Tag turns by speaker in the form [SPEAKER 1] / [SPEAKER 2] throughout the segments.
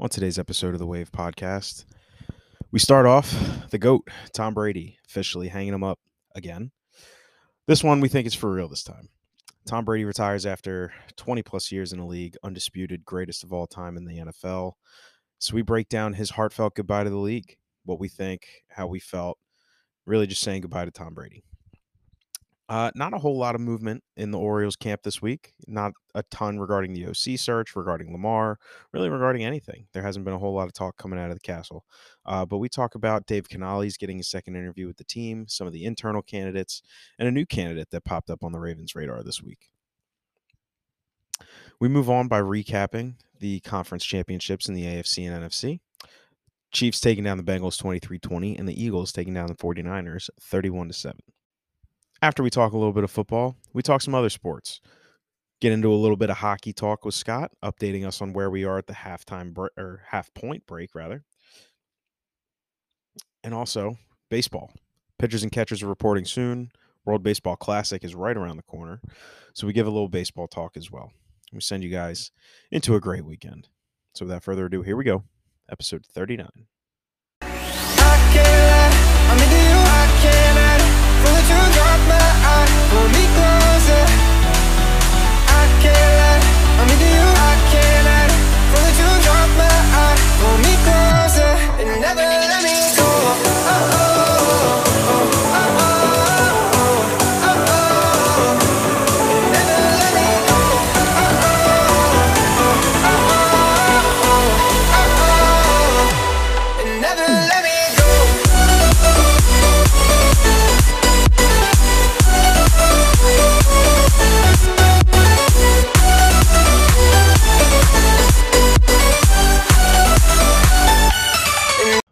[SPEAKER 1] On today's episode of the Wave Podcast, we start off the GOAT, Tom Brady, officially hanging him up again. This one we think is for real this time. Tom Brady retires after 20 plus years in the league, undisputed greatest of all time in the NFL. So we break down his heartfelt goodbye to the league, what we think, how we felt, really just saying goodbye to Tom Brady. Uh, not a whole lot of movement in the Orioles camp this week. Not a ton regarding the OC search, regarding Lamar, really regarding anything. There hasn't been a whole lot of talk coming out of the castle. Uh, but we talk about Dave Canales getting a second interview with the team, some of the internal candidates, and a new candidate that popped up on the Ravens' radar this week. We move on by recapping the conference championships in the AFC and NFC. Chiefs taking down the Bengals 23 20, and the Eagles taking down the 49ers 31 7. After we talk a little bit of football, we talk some other sports. Get into a little bit of hockey talk with Scott, updating us on where we are at the halftime bre- or half point break, rather. And also baseball. Pitchers and catchers are reporting soon. World Baseball Classic is right around the corner. So we give a little baseball talk as well. We send you guys into a great weekend. So without further ado, here we go. Episode 39.
[SPEAKER 2] Never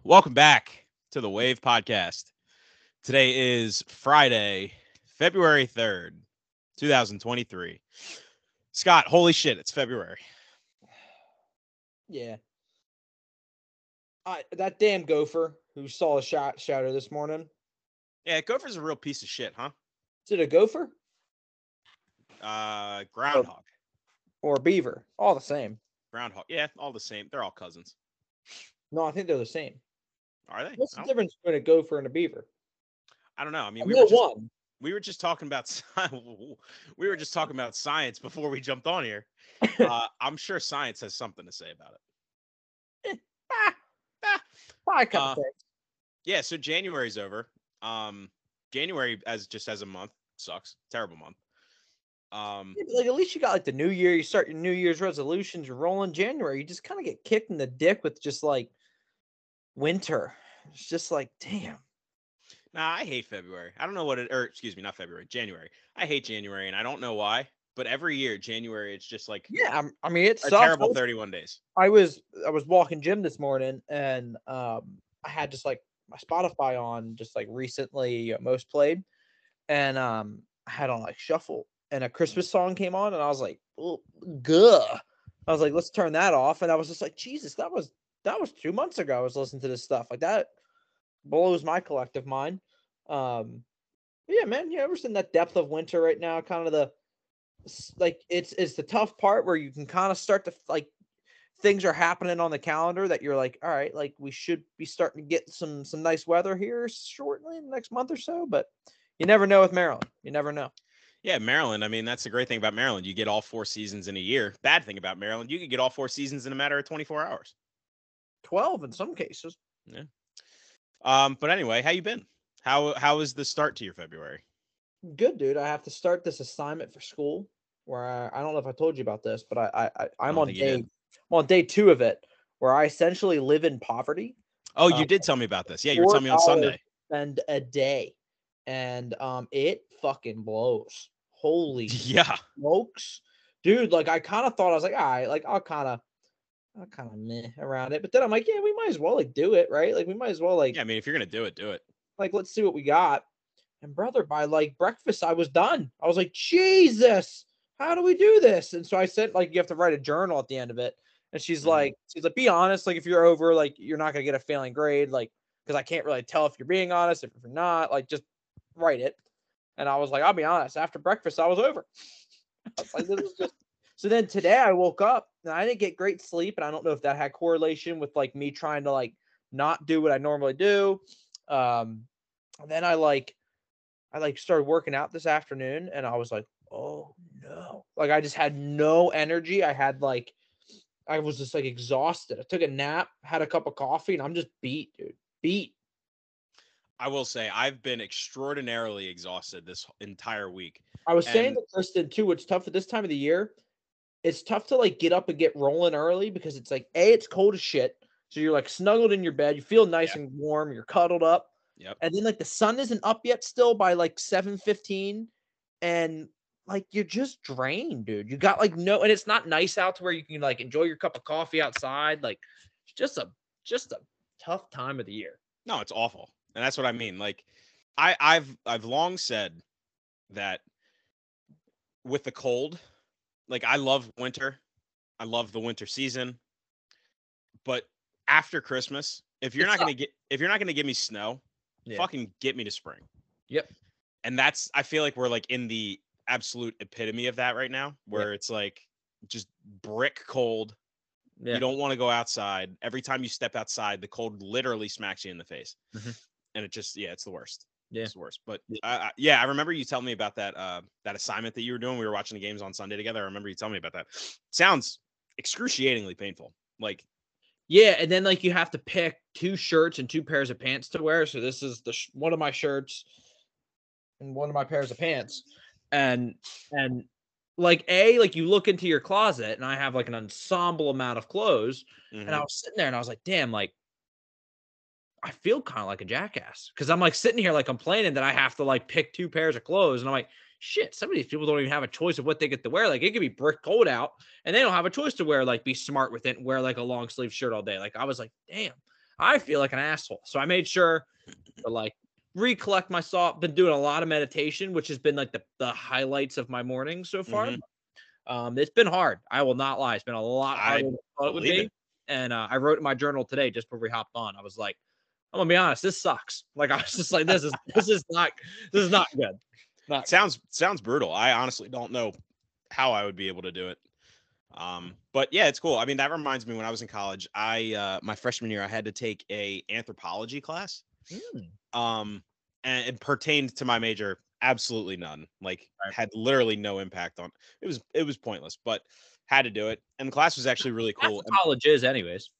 [SPEAKER 3] Welcome back to the Wave Podcast. Today is Friday, February 3rd, 2023. Scott, holy shit, it's February.
[SPEAKER 4] Yeah. I that damn gopher who saw a shot shatter this morning.
[SPEAKER 3] Yeah, Gopher's a real piece of shit, huh?
[SPEAKER 4] Is it a gopher
[SPEAKER 3] Uh, Groundhog.
[SPEAKER 4] or a beaver? All the same.
[SPEAKER 3] Groundhog. Yeah, all the same. They're all cousins.
[SPEAKER 4] No, I think they're the same.
[SPEAKER 3] Are they?
[SPEAKER 4] What's the difference between a gopher and a beaver?
[SPEAKER 3] I don't know. I mean,
[SPEAKER 4] I
[SPEAKER 3] we were, just,
[SPEAKER 4] one.
[SPEAKER 3] we were just talking about we were just talking about science before we jumped on here. Uh, I'm sure science has something to say about it. Uh, yeah so january's over um january as just as a month sucks terrible month um
[SPEAKER 4] Yeah, Like at least you got like the new year. You start your New Year's resolutions. You're rolling January. You just kind of get kicked in the dick with just like winter. It's just like damn.
[SPEAKER 3] nah i hate february i don't know what it or excuse me not february january i hate january and i don't know why but every year january it's just like
[SPEAKER 4] Yeah, I'm, I mean it's
[SPEAKER 3] a
[SPEAKER 4] sucks.
[SPEAKER 3] Terrible 31 days
[SPEAKER 4] I was I was walking gym this morning and um I had just like my Spotify on just like recently uh, most played and um I had on like shuffle and a Christmas song came on and I was like oh, guh I was like let's turn that off and I was just like Jesus that was that was 2 months ago I was listening to this stuff like that blows my collective mind um yeah man you ever seen that depth of winter right now kind of the like it's it's the tough part where you can kind of start to like things are happening on the calendar that you're like, all right, like we should be starting to get some some nice weather here shortly next month or so. But you never know with Maryland. You never know.
[SPEAKER 3] yeah maryland i mean that's the great thing about maryland you get all four seasons in a year bad thing about maryland you could get all four seasons in a matter of 24 hours
[SPEAKER 4] Twelve in some cases. Yeah.
[SPEAKER 3] Um but anyway how you been how how is the start to your february
[SPEAKER 4] Good dude. I have to start this assignment for school where I, I don't know if I told you about this, but I, I, I I'm
[SPEAKER 3] don't
[SPEAKER 4] on day. I'm on day two of it where I essentially live in poverty.
[SPEAKER 3] oh you
[SPEAKER 4] Uh,
[SPEAKER 3] did tell me about this yeah you were telling me on sunday
[SPEAKER 4] Spend a day, and um, it fucking blows. Holy
[SPEAKER 3] yeah
[SPEAKER 4] smokes, dude! Like I kind of thought I was like, all right, like I'll kind of, I'll kind of meh around it, but then I'm like, yeah, we might as well like do it, right? Like we might as well like,
[SPEAKER 3] yeah i mean if you're gonna do it do it
[SPEAKER 4] like let's see what we got. And brother, by like breakfast, I was done. I was like, Jesus, how do we do this? And so I said, like, you have to write a journal at the end of it. And she's
[SPEAKER 3] Mhm.
[SPEAKER 4] like, she's like, be honest. Like, if you're over, like, you're not gonna get a failing grade, like, because I can't really tell if you're being honest, if you're not. Like, just write it. And I was like, I'll be honest. After breakfast, I was over. I was like, this is just. So then today I woke up and I didn't get great sleep, and I don't know if that had correlation with like me trying to like not do what I normally do. Um, and then I like, I like started working out this afternoon, and I was like, oh no, like I just had no energy. I had like, I was just like exhausted. I took a nap, had a cup of coffee, and I'm just beat, dude, beat.
[SPEAKER 3] I will say I've been extraordinarily exhausted this entire week.
[SPEAKER 4] I was saying to Kristen too, it's tough at this time of the year. It's tough to like get up and get rolling early because it's like a it's cold as shit. So you're like snuggled in your bed, you feel nice and warm, you're cuddled up,
[SPEAKER 3] Yep.
[SPEAKER 4] and then like the sun isn't up yet still by like seven fifteen, and like you're just drained, dude. You got like no, and it's not nice out to where you can like enjoy your cup of coffee outside. Like it's just a just a tough time of the year.
[SPEAKER 3] No, it's awful. And that's what I mean. Like I I've I've long said that with the cold, like I love winter. I love the winter season. But after Christmas, if you're
[SPEAKER 4] It
[SPEAKER 3] not going to get if you're not going to give me snow,
[SPEAKER 4] Yeah.
[SPEAKER 3] fucking get me to spring.
[SPEAKER 4] Yep.
[SPEAKER 3] And that's I feel like we're like in the absolute epitome of that right now where it's like just brick cold.
[SPEAKER 4] Yeah.
[SPEAKER 3] You don't want to go outside. Every time you step outside, the cold literally smacks you in the face.
[SPEAKER 4] Mhm.
[SPEAKER 3] And it just yeah, it's the worst.
[SPEAKER 4] Yeah.
[SPEAKER 3] It's the worst. But
[SPEAKER 4] Yeah.
[SPEAKER 3] uh, yeah, I remember you telling me about that uh that assignment that you were doing. We were watching the games on Sunday together. I remember you telling me about that. Sounds excruciatingly painful. Like
[SPEAKER 4] Yeah, and then like you have to pick two shirts and two pairs of pants to wear. So this is the sh- one of my shirts and one of my pairs of pants, and and like a like you look into your closet and I have like an ensemble amount of clothes, and I
[SPEAKER 3] mhm.
[SPEAKER 4] was sitting there and I was like, damn, like I feel kind of like a jackass because I'm like sitting here like complaining that I have to like pick two pairs of clothes, and I'm like. Shit, some of these people don't even have a choice of what they get to wear. Like it could be brick cold out, and they don't have a choice to wear like be smart with it and wear like a long sleeve shirt all day. Like I was like, damn, I feel like an asshole. So I made sure to like recollect myself. Been doing a lot of meditation, which has been like the, the highlights of my morning so far.
[SPEAKER 3] Mhm.
[SPEAKER 4] Um, it's been hard. I will not lie. It's been a lot
[SPEAKER 3] I
[SPEAKER 4] harder than I thought it would be.
[SPEAKER 3] it.
[SPEAKER 4] And uh, I wrote in my journal today just before we hopped on. I was like, I'm gonna be honest, this sucks. Like I was just like, this is this is not this is not good. Not
[SPEAKER 3] sounds sounds brutal. I honestly don't know how I would be able to do it. Um, but yeah, it's cool. I mean, that reminds me when I was in college, I uh my freshman year I had to take a anthropology class.
[SPEAKER 4] Mm.
[SPEAKER 3] Um and it pertained to my major absolutely none. Like
[SPEAKER 4] Right.
[SPEAKER 3] had literally no impact on it was it was pointless, but had to do it. And the class was actually really
[SPEAKER 4] That's
[SPEAKER 3] cool.
[SPEAKER 4] what college is, anyways.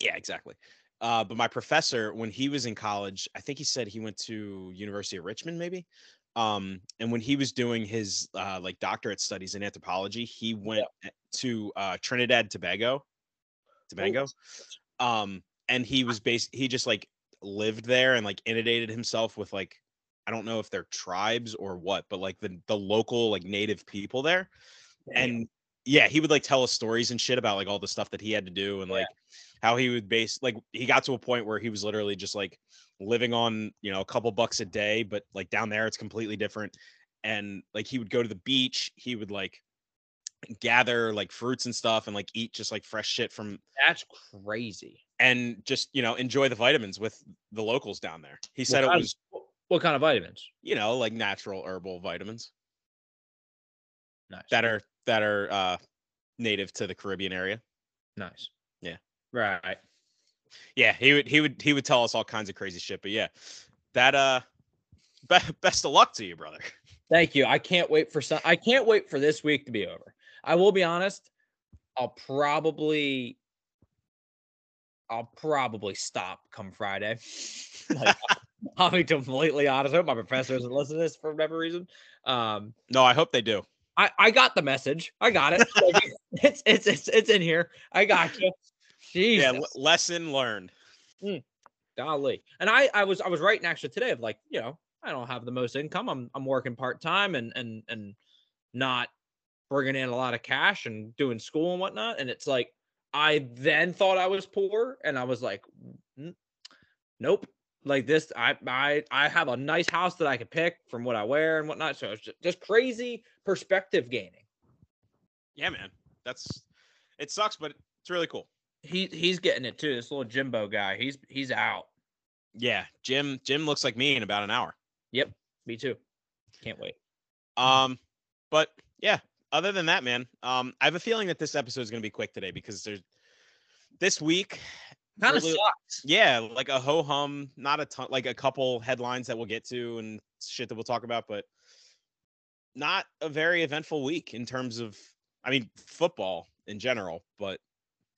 [SPEAKER 3] yeah, exactly. Uh, but my professor, when he was in college, I think he said he went to University of Richmond, maybe. Um, and when he was doing his uh, like doctorate studies in anthropology, he went a- to uh, Trinidad, Tobago, Tobago. Um, and he was based. He just like lived there and like inundated himself with like I don't know if they're tribes or what, but like the the local like native people there and yeah, he would like tell us stories and shit about like all the stuff that he had to do and
[SPEAKER 4] Yeah.
[SPEAKER 3] like how he would base like he got to a point where he was literally just like living on you know a couple bucks a day, but like down there it's completely different. And like he would go to the beach, he would like gather like fruits and stuff and like eat just like fresh shit from
[SPEAKER 4] that's crazy.
[SPEAKER 3] and just you know enjoy the vitamins with the locals down there. He said it
[SPEAKER 4] of-
[SPEAKER 3] was
[SPEAKER 4] What, what kind of vitamins?
[SPEAKER 3] you know like natural herbal vitamins
[SPEAKER 4] Nice.
[SPEAKER 3] that are that are uh native to the Caribbean area.
[SPEAKER 4] nice.
[SPEAKER 3] Yeah.
[SPEAKER 4] Right.
[SPEAKER 3] yeah he would he would he would tell us all kinds of crazy shit but yeah that uh be- best of luck to you brother
[SPEAKER 4] Thank you. I can't wait for some. I can't wait for this week to be over. I will be honest. I'll probably, I'll probably stop come Friday. Like, I'll be completely honest. I hope my professor doesn't listen to this for whatever reason. Um,
[SPEAKER 3] no i hope they do
[SPEAKER 4] I I got the message. I got it. Like, it's it's it's it's in here. I got you. Jesus.
[SPEAKER 3] yeah l- lesson learned mm,
[SPEAKER 4] golly and i i was i was writing actually today of like you know i don't have the most income i'm i'm working part-time and and and not bringing in a lot of cash and doing school and whatnot and it's like i then thought i was poor and i was like nope like this i i i have a nice house that i could pick from what i wear and whatnot so it's just, just crazy perspective gaining.
[SPEAKER 3] Yeah man. That's it sucks but it's really cool.
[SPEAKER 4] He he's getting it too this little jimbo guy. He's he's out.
[SPEAKER 3] Yeah jim jim looks like me in about an hour.
[SPEAKER 4] Yep me too. Can't wait.
[SPEAKER 3] Um but yeah other than that, man, um, I have a feeling that this episode is going to be quick today because there's this week.
[SPEAKER 4] Kind of
[SPEAKER 3] really-
[SPEAKER 4] sucks.
[SPEAKER 3] Yeah, like a ho hum, not a ton, like a couple headlines that we'll get to and shit that we'll talk about, but not a very eventful week in terms of, I mean, football in general, but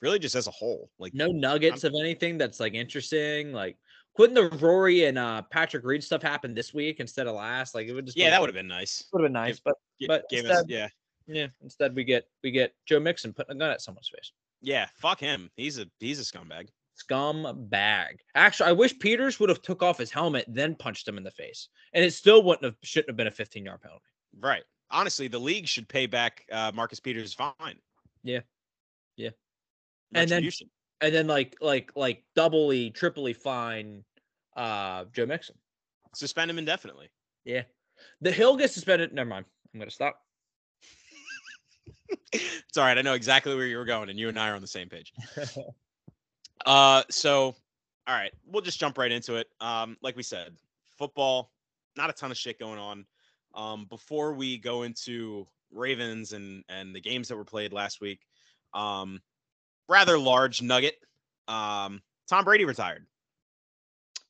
[SPEAKER 3] really just as a whole. Like,
[SPEAKER 4] No nuggets of anything that's like interesting. Like couldn't the Rory and uh Patrick Reed stuff happen this week instead of last? Like it would just
[SPEAKER 3] yeah, that would have been nice.
[SPEAKER 4] would have been nice, but
[SPEAKER 3] G-
[SPEAKER 4] But
[SPEAKER 3] gave us,
[SPEAKER 4] instead-
[SPEAKER 3] yeah,
[SPEAKER 4] yeah, instead we get we get Joe Mixon putting a gun at someone's face.
[SPEAKER 3] yeah, fuck him. He's a he's a scumbag.
[SPEAKER 4] Scum bag. Actually, I wish Peters would have took off his helmet, then punched him in the face, and it still wouldn't have shouldn't have been a 15 yard penalty.
[SPEAKER 3] Right. Honestly, the league should pay back uh, Marcus Peters' fine.
[SPEAKER 4] Yeah. Yeah. And then- And then like like like doubly, triply fine uh Joe Mixon.
[SPEAKER 3] suspend him indefinitely.
[SPEAKER 4] Yeah. The Hill gets suspended. Never mind. I'm gonna stop.
[SPEAKER 3] it's all right. I know exactly where you were going, and you and I are on the same page. Uh, so all right, we'll just jump right into it. Um, like we said, football, not a ton of shit going on. Um, before we go into Ravens and and the games that were played last week, um, rather large nugget. Um, Tom Brady retired.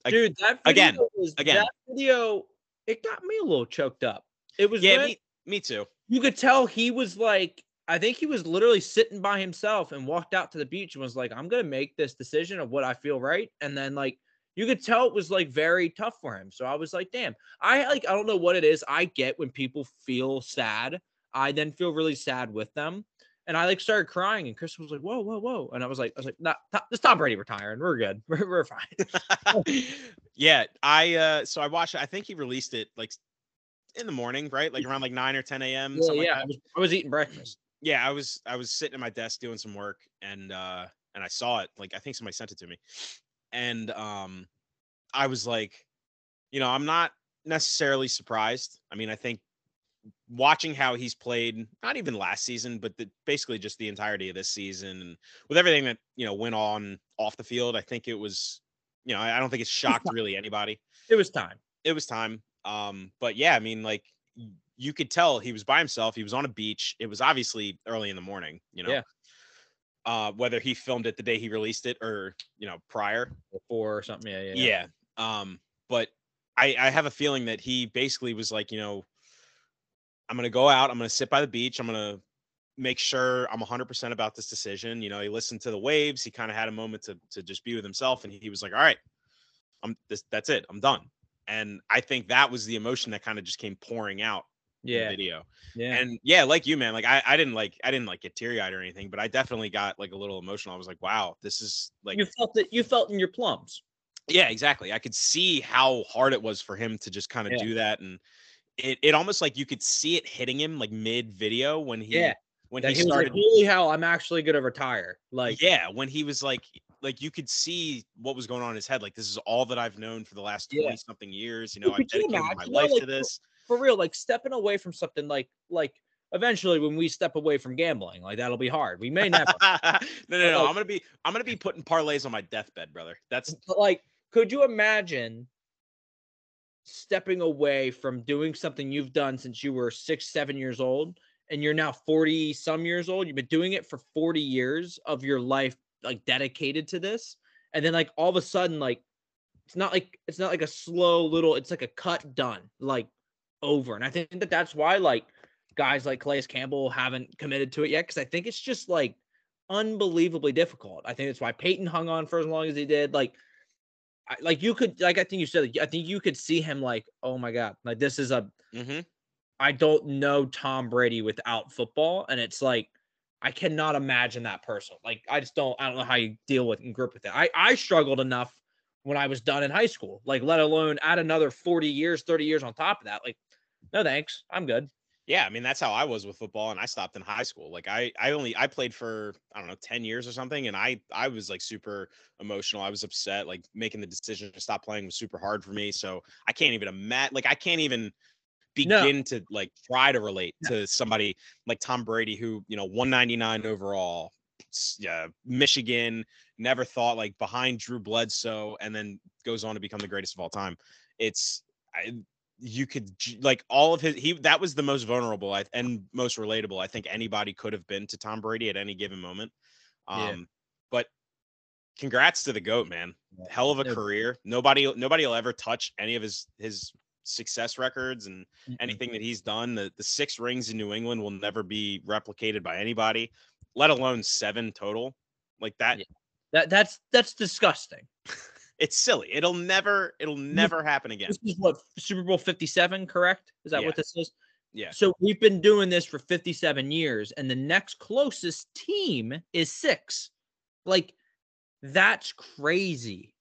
[SPEAKER 3] Ag-
[SPEAKER 4] Dude, that video
[SPEAKER 3] again,
[SPEAKER 4] was,
[SPEAKER 3] again.
[SPEAKER 4] that video it got me a little choked up. It was
[SPEAKER 3] Yeah,
[SPEAKER 4] when-
[SPEAKER 3] me, me too.
[SPEAKER 4] you could tell he was like I think he was literally sitting by himself and walked out to the beach and was like, I'm gonna make this decision of what I feel right. And then like you could tell it was like very tough for him. So I was like, damn, I like I don't know what it is. I get when people feel sad. I then feel really sad with them. And I like started crying, and Chris was like, "Whoa, whoa, whoa!" And I was like, "I was like, nah, Tom- this Tom Brady retiring. We're good. We're, we're fine."
[SPEAKER 3] yeah, I uh so I watched I think he released it like in the morning, right? Like around like 9 or 10 a.m.
[SPEAKER 4] Yeah,
[SPEAKER 3] something like
[SPEAKER 4] yeah. I, was, I was eating breakfast.
[SPEAKER 3] Yeah, I was I was sitting at my desk doing some work and uh and I saw it. Like I think somebody sent it to me. And um I was like, you know, I'm not necessarily surprised. I mean, I think watching how he's played, not even last season, but the, basically just the entirety of this season and with everything that, you know, went on off the field, I think it was, you know, I don't think it shocked really anybody
[SPEAKER 4] It was time.
[SPEAKER 3] it was time. Um, but yeah, I mean, like you could tell he was by himself. He was on a beach. It was obviously early in the morning, you know.
[SPEAKER 4] Yeah.
[SPEAKER 3] Uh, whether he filmed it the day he released it or you know prior.
[SPEAKER 4] Before or something. Yeah, yeah.
[SPEAKER 3] Yeah. Um, but I I have a feeling that he basically was like, you know, I'm gonna go out. I'm gonna sit by the beach. I'm gonna make sure I'm 100% about this decision. You know, he listened to the waves. He kind of had a moment to to just be with himself, and he was like, all right, I'm this. That's it. I'm done. And I think that was the emotion that kind of just came pouring out
[SPEAKER 4] Yeah.
[SPEAKER 3] video.
[SPEAKER 4] Yeah.
[SPEAKER 3] And yeah, like you, man, like I, I didn't like I didn't like get teary eyed or anything, but I definitely got like a little emotional. I was like, wow, this is like
[SPEAKER 4] you felt it. You felt in your plums.
[SPEAKER 3] yeah, exactly. I could see how hard it was for him to just kind of
[SPEAKER 4] Yeah.
[SPEAKER 3] do that, and it it almost like you could see it hitting him like mid video when he
[SPEAKER 4] Yeah,
[SPEAKER 3] when
[SPEAKER 4] That
[SPEAKER 3] he
[SPEAKER 4] he was
[SPEAKER 3] started.
[SPEAKER 4] like, "Holy hell! I'm actually gonna retire." Like,
[SPEAKER 3] yeah, when he was like like you could see what was going on in his head. Like this is all that I've known for the last
[SPEAKER 4] Yeah.
[SPEAKER 3] twenty something years. You know, I've dedicated my life
[SPEAKER 4] like,
[SPEAKER 3] to this.
[SPEAKER 4] For real, like stepping away from something like like eventually when we step away from gambling, like that'll be hard. We may never.
[SPEAKER 3] no, no, no.
[SPEAKER 4] like-
[SPEAKER 3] I'm gonna be I'm gonna be putting parlays on my deathbed, brother. That's
[SPEAKER 4] like, could you imagine stepping away from doing something you've done since you were six, seven years old, and you're now 40 some years old? You've been doing it for 40 years of your life, like dedicated to this. And then like all of a sudden, like it's not like it's not like a slow little, it's like a cut done, like over. And I think that that's why like guys like Calais Campbell haven't committed to it yet. Cause I think it's just like unbelievably difficult. I think that's why Peyton hung on for as long as he did. Like, I, like you could, like I think you said, I think you could see him like, oh my god, like this is a.
[SPEAKER 3] hmm
[SPEAKER 4] I don't know Tom Brady without football, and it's like I cannot imagine that person. Like I just don't. I don't know how you deal with and grip with it. I I struggled enough when I was done in high school. Like let alone add another forty years, thirty years on top of that. Like, no thanks, I'm good.
[SPEAKER 3] Yeah, I mean that's how I was with football, and I stopped in high school. Like I, I only I played for I don't know ten years or something, and I I was like super emotional. I was upset. Like making the decision to stop playing was super hard for me. So I can't even imagine. Like I can't even
[SPEAKER 4] No.
[SPEAKER 3] begin to like try to relate to somebody like Tom Brady, who you know 199 overall, yeah, Michigan. Never thought like behind Drew Bledsoe, and then goes on to become the greatest of all time. It's I, you could like all of his he that was the most vulnerable I, and most relatable I think anybody could have been to Tom Brady at any given moment. Um
[SPEAKER 4] Yeah.
[SPEAKER 3] but congrats to the goat, man. Hell of a career. Nobody nobody will ever touch any of his his success records and anything that he's done. The the six rings in New England will never be replicated by anybody, let alone seven total. Like that
[SPEAKER 4] Yeah. That that's that's disgusting.
[SPEAKER 3] it's silly. It'll never it'll never happen again.
[SPEAKER 4] This is what Super Bowl 57, correct? Is that
[SPEAKER 3] Yeah.
[SPEAKER 4] what this is?
[SPEAKER 3] Yeah.
[SPEAKER 4] So we've been doing this for 57 years, and the next closest team is six. Like, that's crazy.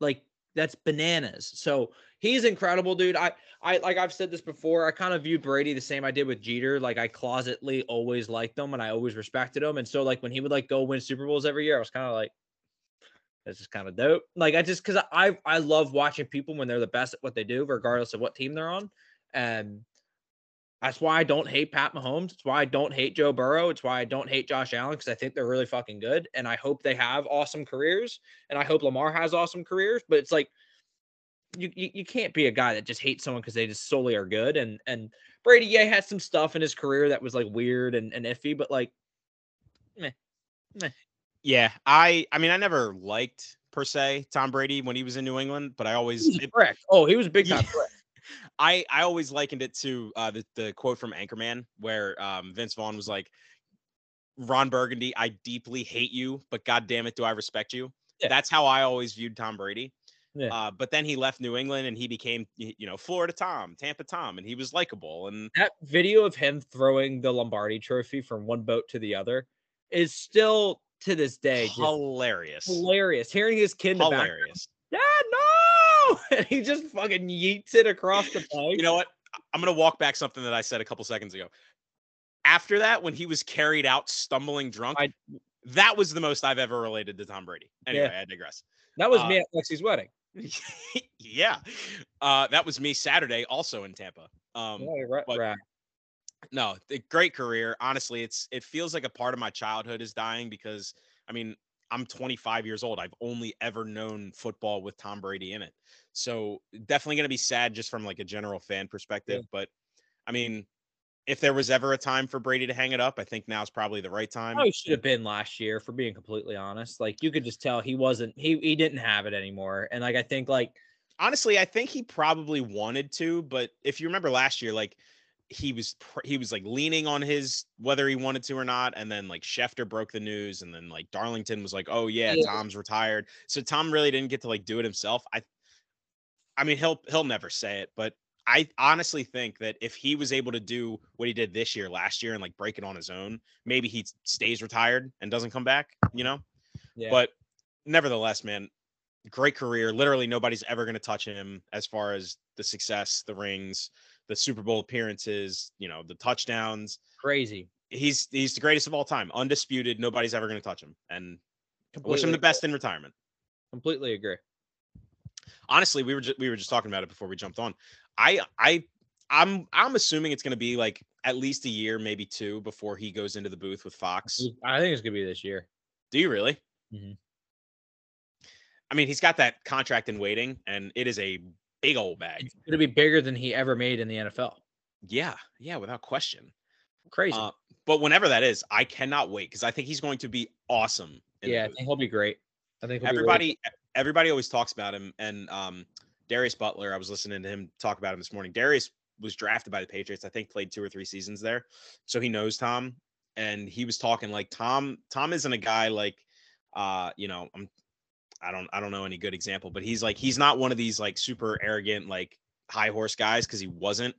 [SPEAKER 4] Like, that's bananas. So he's incredible, dude. I, I like I've said this before. I kind of view Brady the same I did with Jeter. Like, I closetly always liked him and I always respected him. And so, like, when he would like go win Super Bowls every year, I was kind of like, this is kind of dope. Like, I just because I I love watching people when they're the best at what they do, regardless of what team they're on. And that's why I don't hate Pat Mahomes. It's why I don't hate Joe Burrow. It's why I don't hate Josh Allen because I think they're really fucking good. And I hope they have awesome careers. And I hope Lamar has awesome careers. But it's like you you, you can't be a guy that just hates someone because they just solely are good. And and Brady, yeah, had some stuff in his career that was like weird and, and iffy, but like
[SPEAKER 3] Yeah, I I mean I never liked per se Tom Brady when he was in New England, but I always it-
[SPEAKER 4] prick. Oh, he was a big time
[SPEAKER 3] Yeah. I I always likened it to uh, the the quote from Anchorman where um, Vince Vaughn was like, "Ron Burgundy, I deeply hate you, but God damn it, do I respect you."
[SPEAKER 4] Yeah.
[SPEAKER 3] That's how I always viewed Tom Brady.
[SPEAKER 4] Yeah.
[SPEAKER 3] Uh, but then he left New England and he became you know Florida Tom, Tampa Tom, and he was likable and
[SPEAKER 4] That video of him throwing the Lombardi trophy from one boat to the other is still to this day
[SPEAKER 3] hilarious,
[SPEAKER 4] hilarious. Hearing his kid in the back,
[SPEAKER 3] hilarious.
[SPEAKER 4] Dad, no! And he just fucking yeets it across the plate.
[SPEAKER 3] You know what? I'm gonna walk back something that I said a couple seconds ago. After that, when he was carried out stumbling drunk,
[SPEAKER 4] I-
[SPEAKER 3] that was the most I've ever related to Tom Brady. Anyway,
[SPEAKER 4] Yeah.
[SPEAKER 3] I digress.
[SPEAKER 4] that was
[SPEAKER 3] uh,
[SPEAKER 4] me at Lexi's wedding.
[SPEAKER 3] yeah, uh, that was me Saturday, also in Tampa. Um,
[SPEAKER 4] Yeah, right, right.
[SPEAKER 3] No, great career. Honestly, it's it feels like a part of my childhood is dying because I mean I'm 25 years old. I've only ever known football with Tom Brady in it. So definitely gonna be sad just from like a general fan perspective. But I mean, if there was ever a time for Brady to hang it up, I think now's probably the right time.
[SPEAKER 4] Probably should have been last year, for being completely honest. Like you could just tell he wasn't he he didn't have it anymore. And like I think like
[SPEAKER 3] honestly, I think he probably wanted to, but if you remember last year, like he was he was like leaning on his whether he wanted to or not, and then like Schefter broke the news, and then like Darlington was like, "Oh yeah,
[SPEAKER 4] Yeah.
[SPEAKER 3] Tom's retired," so Tom really didn't get to like do it himself. I, I mean, he'll he'll never say it, but I honestly think that if he was able to do what he did this year, last year, and like break it on his own, maybe he stays retired and doesn't come back. You know,
[SPEAKER 4] yeah.
[SPEAKER 3] but nevertheless, man, great career. Literally, nobody's ever going to touch him as far as the success, the rings, the Super Bowl appearances, you know, the touchdowns.
[SPEAKER 4] crazy.
[SPEAKER 3] He's he's the greatest of all time, undisputed. Nobody's ever going to touch him, and I wish him
[SPEAKER 4] Completely
[SPEAKER 3] the
[SPEAKER 4] agree.
[SPEAKER 3] best in retirement.
[SPEAKER 4] Completely agree.
[SPEAKER 3] Honestly, we were ju- we were just talking about it before we jumped on. I I I'm I'm assuming it's going to be like at least a year, maybe two, before he goes into the booth with Fox.
[SPEAKER 4] I think it's gonna be this year.
[SPEAKER 3] Do you really?
[SPEAKER 4] Mhm.
[SPEAKER 3] I mean, he's got that contract in waiting, and it is a big old bag.
[SPEAKER 4] It's gonna be bigger than he ever made in the NFL.
[SPEAKER 3] Yeah, yeah, without question.
[SPEAKER 4] Crazy.
[SPEAKER 3] Uh, but whenever that is, I cannot wait because I think he's going to be awesome.
[SPEAKER 4] yeah, I think he'll be great. I think he'll be really
[SPEAKER 3] everybody, everybody always talks about him, and um, Darius Butler. I was listening to him talk about him this morning. Darius was drafted by the Patriots. I think played two or three seasons there, so he knows Tom. And he was talking like Tom. Tom isn't a guy like, uh, you know, I'm. I don't. I don't know any good example, but he's like he's not one of these like super arrogant like high horse guys because he wasn't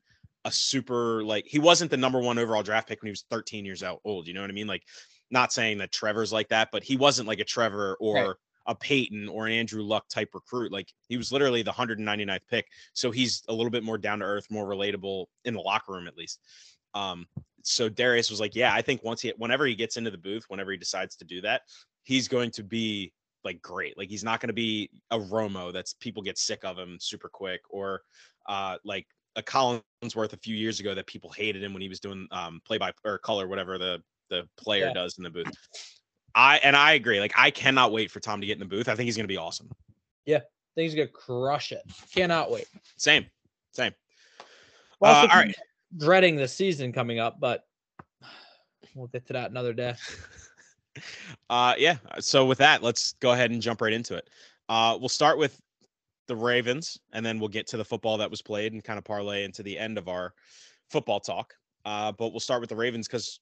[SPEAKER 3] a super like he wasn't the number one overall draft pick when he was 13 years out old. You know what I mean? Like, not saying that Trevor's like that, but he wasn't like a Trevor or
[SPEAKER 4] Right.
[SPEAKER 3] a Peyton or an Andrew Luck type recruit. Like he was literally the 199th pick. So he's a little bit more down to earth, more relatable in the locker room at least. Um, so Darius was like, yeah, I think once he whenever he gets into the booth, whenever he decides to do that, he's going to be like great. Like he's not going to be a Romo that's people get sick of him super quick or uh like a Collinsworth a few years ago that people hated him when he was doing um play by or color whatever the the player
[SPEAKER 4] Yeah.
[SPEAKER 3] does in the booth. I and I agree. Like I cannot wait for Tom to get in the booth. I think he's going to be awesome.
[SPEAKER 4] I think he's gonna crush it. Cannot wait.
[SPEAKER 3] Same, same.
[SPEAKER 4] I'm
[SPEAKER 3] Uh, all
[SPEAKER 4] dreading the season coming up, but we'll get to that another day.
[SPEAKER 3] uh yeah so with that let's go ahead and jump right into it. Uh we'll start with the ravens and then we'll get to the football that was played and kind of parlay into the end of our football talk. Uh but we'll start with the ravens because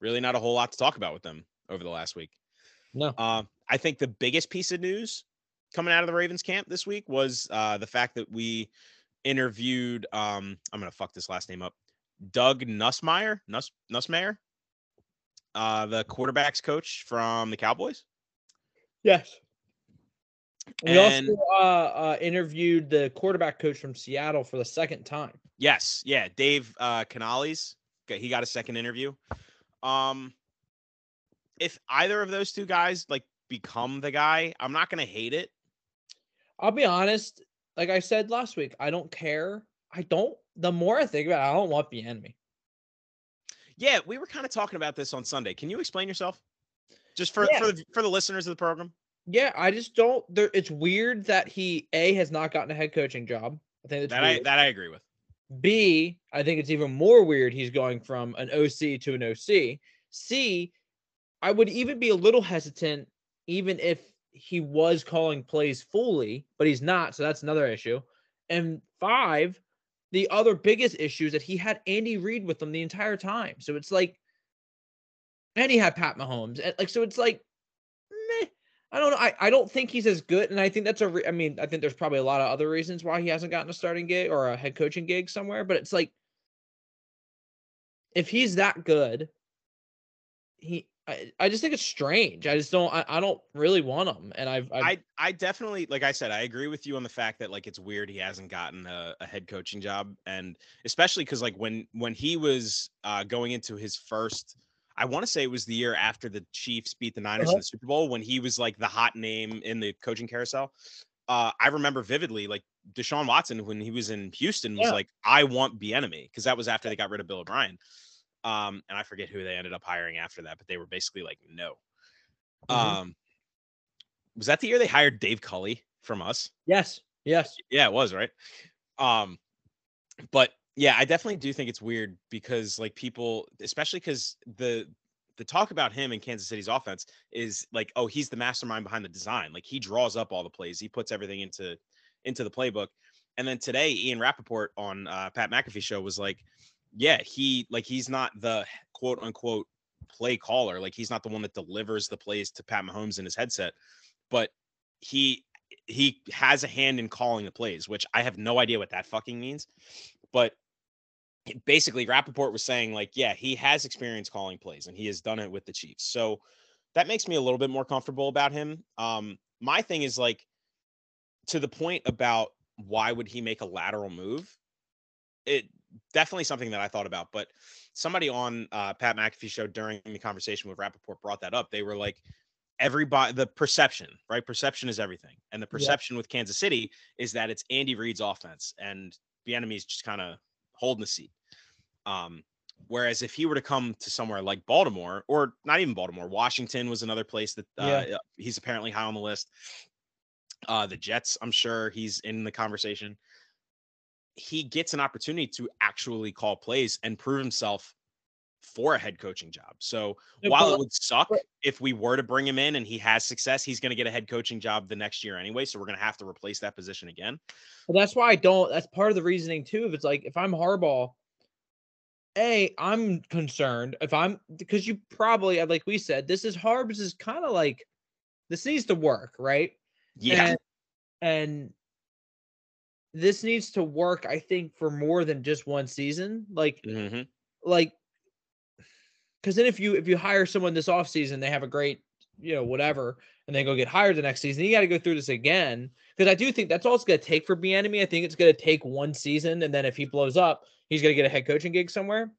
[SPEAKER 3] really not a whole lot to talk about with them over the last week.
[SPEAKER 4] No.
[SPEAKER 3] uh, i think the biggest piece of news coming out of the ravens camp this week was uh the fact that we interviewed um i'm gonna fuck this last name up doug nussmeier Nuss nussmeier uh the quarterbacks coach from the cowboys
[SPEAKER 4] Yes. We
[SPEAKER 3] And-
[SPEAKER 4] also uh, uh, interviewed the quarterback coach from Seattle for the second time.
[SPEAKER 3] Yes, yeah, Dave uh Canales. He got a second interview. Um if either of those two guys like become the guy, I'm not gonna hate it.
[SPEAKER 4] I'll be honest, like I said last week, I don't care. I don't. The more I think about it, I don't want Bieniemy.
[SPEAKER 3] Yeah, we were kind of talking about this on Sunday. Can you explain yourself? Just for
[SPEAKER 4] Yeah.
[SPEAKER 3] for the for the listeners of the program?
[SPEAKER 4] Yeah, I just don't. There, it's weird that he a has not gotten a head coaching job. I think that's
[SPEAKER 3] That I that I agree with.
[SPEAKER 4] B, I think it's even more weird he's going from an OC to an OC. C, I would even be a little hesitant, even if he was calling plays fully, but he's not. So that's another issue. And five, the other biggest issue is that he had Andy Reid with him the entire time. So it's like, and he had Pat Mahomes. And like, so it's like, meh. I don't know. I, I don't think he's as good. And I think that's a, re- I mean, I think there's probably a lot of other reasons why he hasn't gotten a starting gig or a head coaching gig somewhere. But it's like, if he's that good, he, I, I just think it's strange. I just don't, I, I don't really want him. And I've, I've
[SPEAKER 3] I I definitely like I said, I agree with you on the fact that like it's weird he hasn't gotten a, a head coaching job. And especially because like when when he was uh going into his first I want to say it was the year after the Chiefs beat the Niners
[SPEAKER 4] Uh-huh.
[SPEAKER 3] in the Super Bowl when he was like the hot name in the coaching carousel. Uh, I remember vividly, like Deshaun Watson when he was in Houston was
[SPEAKER 4] Yeah.
[SPEAKER 3] like, "I want Bieniemy," because that was after they got rid of Bill O'Brien. Um, and I forget who they ended up hiring after that, but they were basically like, "No."
[SPEAKER 4] Mhm.
[SPEAKER 3] Um, was that the year they hired Dave Culley from us?
[SPEAKER 4] yes, yes.
[SPEAKER 3] Yeah, it was right. Um, but yeah, I definitely do think it's weird because like people, especially because the the talk about him in Kansas City's offense is like, oh, he's the mastermind behind the design. Like he draws up all the plays, he puts everything into into the playbook. And then today, Ian Rapoport on uh, Pat McAfee show was like, yeah, he like he's not the quote unquote play caller. Like he's not the one that delivers the plays to Pat Mahomes in his headset, but he he has a hand in calling the plays, which I have no idea what that fucking means. But basically, Rapoport was saying, like, yeah, he has experience calling plays and he has done it with the Chiefs. So that makes me a little bit more comfortable about him. Um, my thing is like to the point about why would he make a lateral move? It definitely something that I thought about, but somebody on uh, Pat McAfee show during the conversation with Rapoport brought that up. They were like, everybody, the perception, right? Perception is everything. And the perception with Kansas City is that it's Andy Reid's offense and Bieniemy's just kind of holding the seat. Um, whereas if he were to come to somewhere like Baltimore, or not even Baltimore, Washington was another place that uh,
[SPEAKER 4] Yeah.
[SPEAKER 3] he's apparently high on the list. Uh, the Jets, I'm sure he's in the conversation. He gets an opportunity to actually call plays and prove himself for a head coaching job. So
[SPEAKER 4] No,
[SPEAKER 3] while
[SPEAKER 4] but-
[SPEAKER 3] it would suck
[SPEAKER 4] but-
[SPEAKER 3] if we were to bring him in and he has success, he's going to get a head coaching job the next year anyway. So we're going to have to replace that position again.
[SPEAKER 4] But that's why I don't. That's part of the reasoning too. If it's like if I'm Harbaugh, a I'm concerned if I'm because you probably uh, like we said this is Harbs is kind of like this needs to work right.
[SPEAKER 3] Yeah.
[SPEAKER 4] And, and this needs to work. I think for more than just one season. Like
[SPEAKER 3] Mhm.
[SPEAKER 4] like because then if you if you hire someone this offseason, they have a great you know whatever and they go get hired the next season you got to go through this again because i do think that's all it's going to take for Bieniemy i think it's going to take one season and then if he blows up he's going to get a head coaching gig somewhere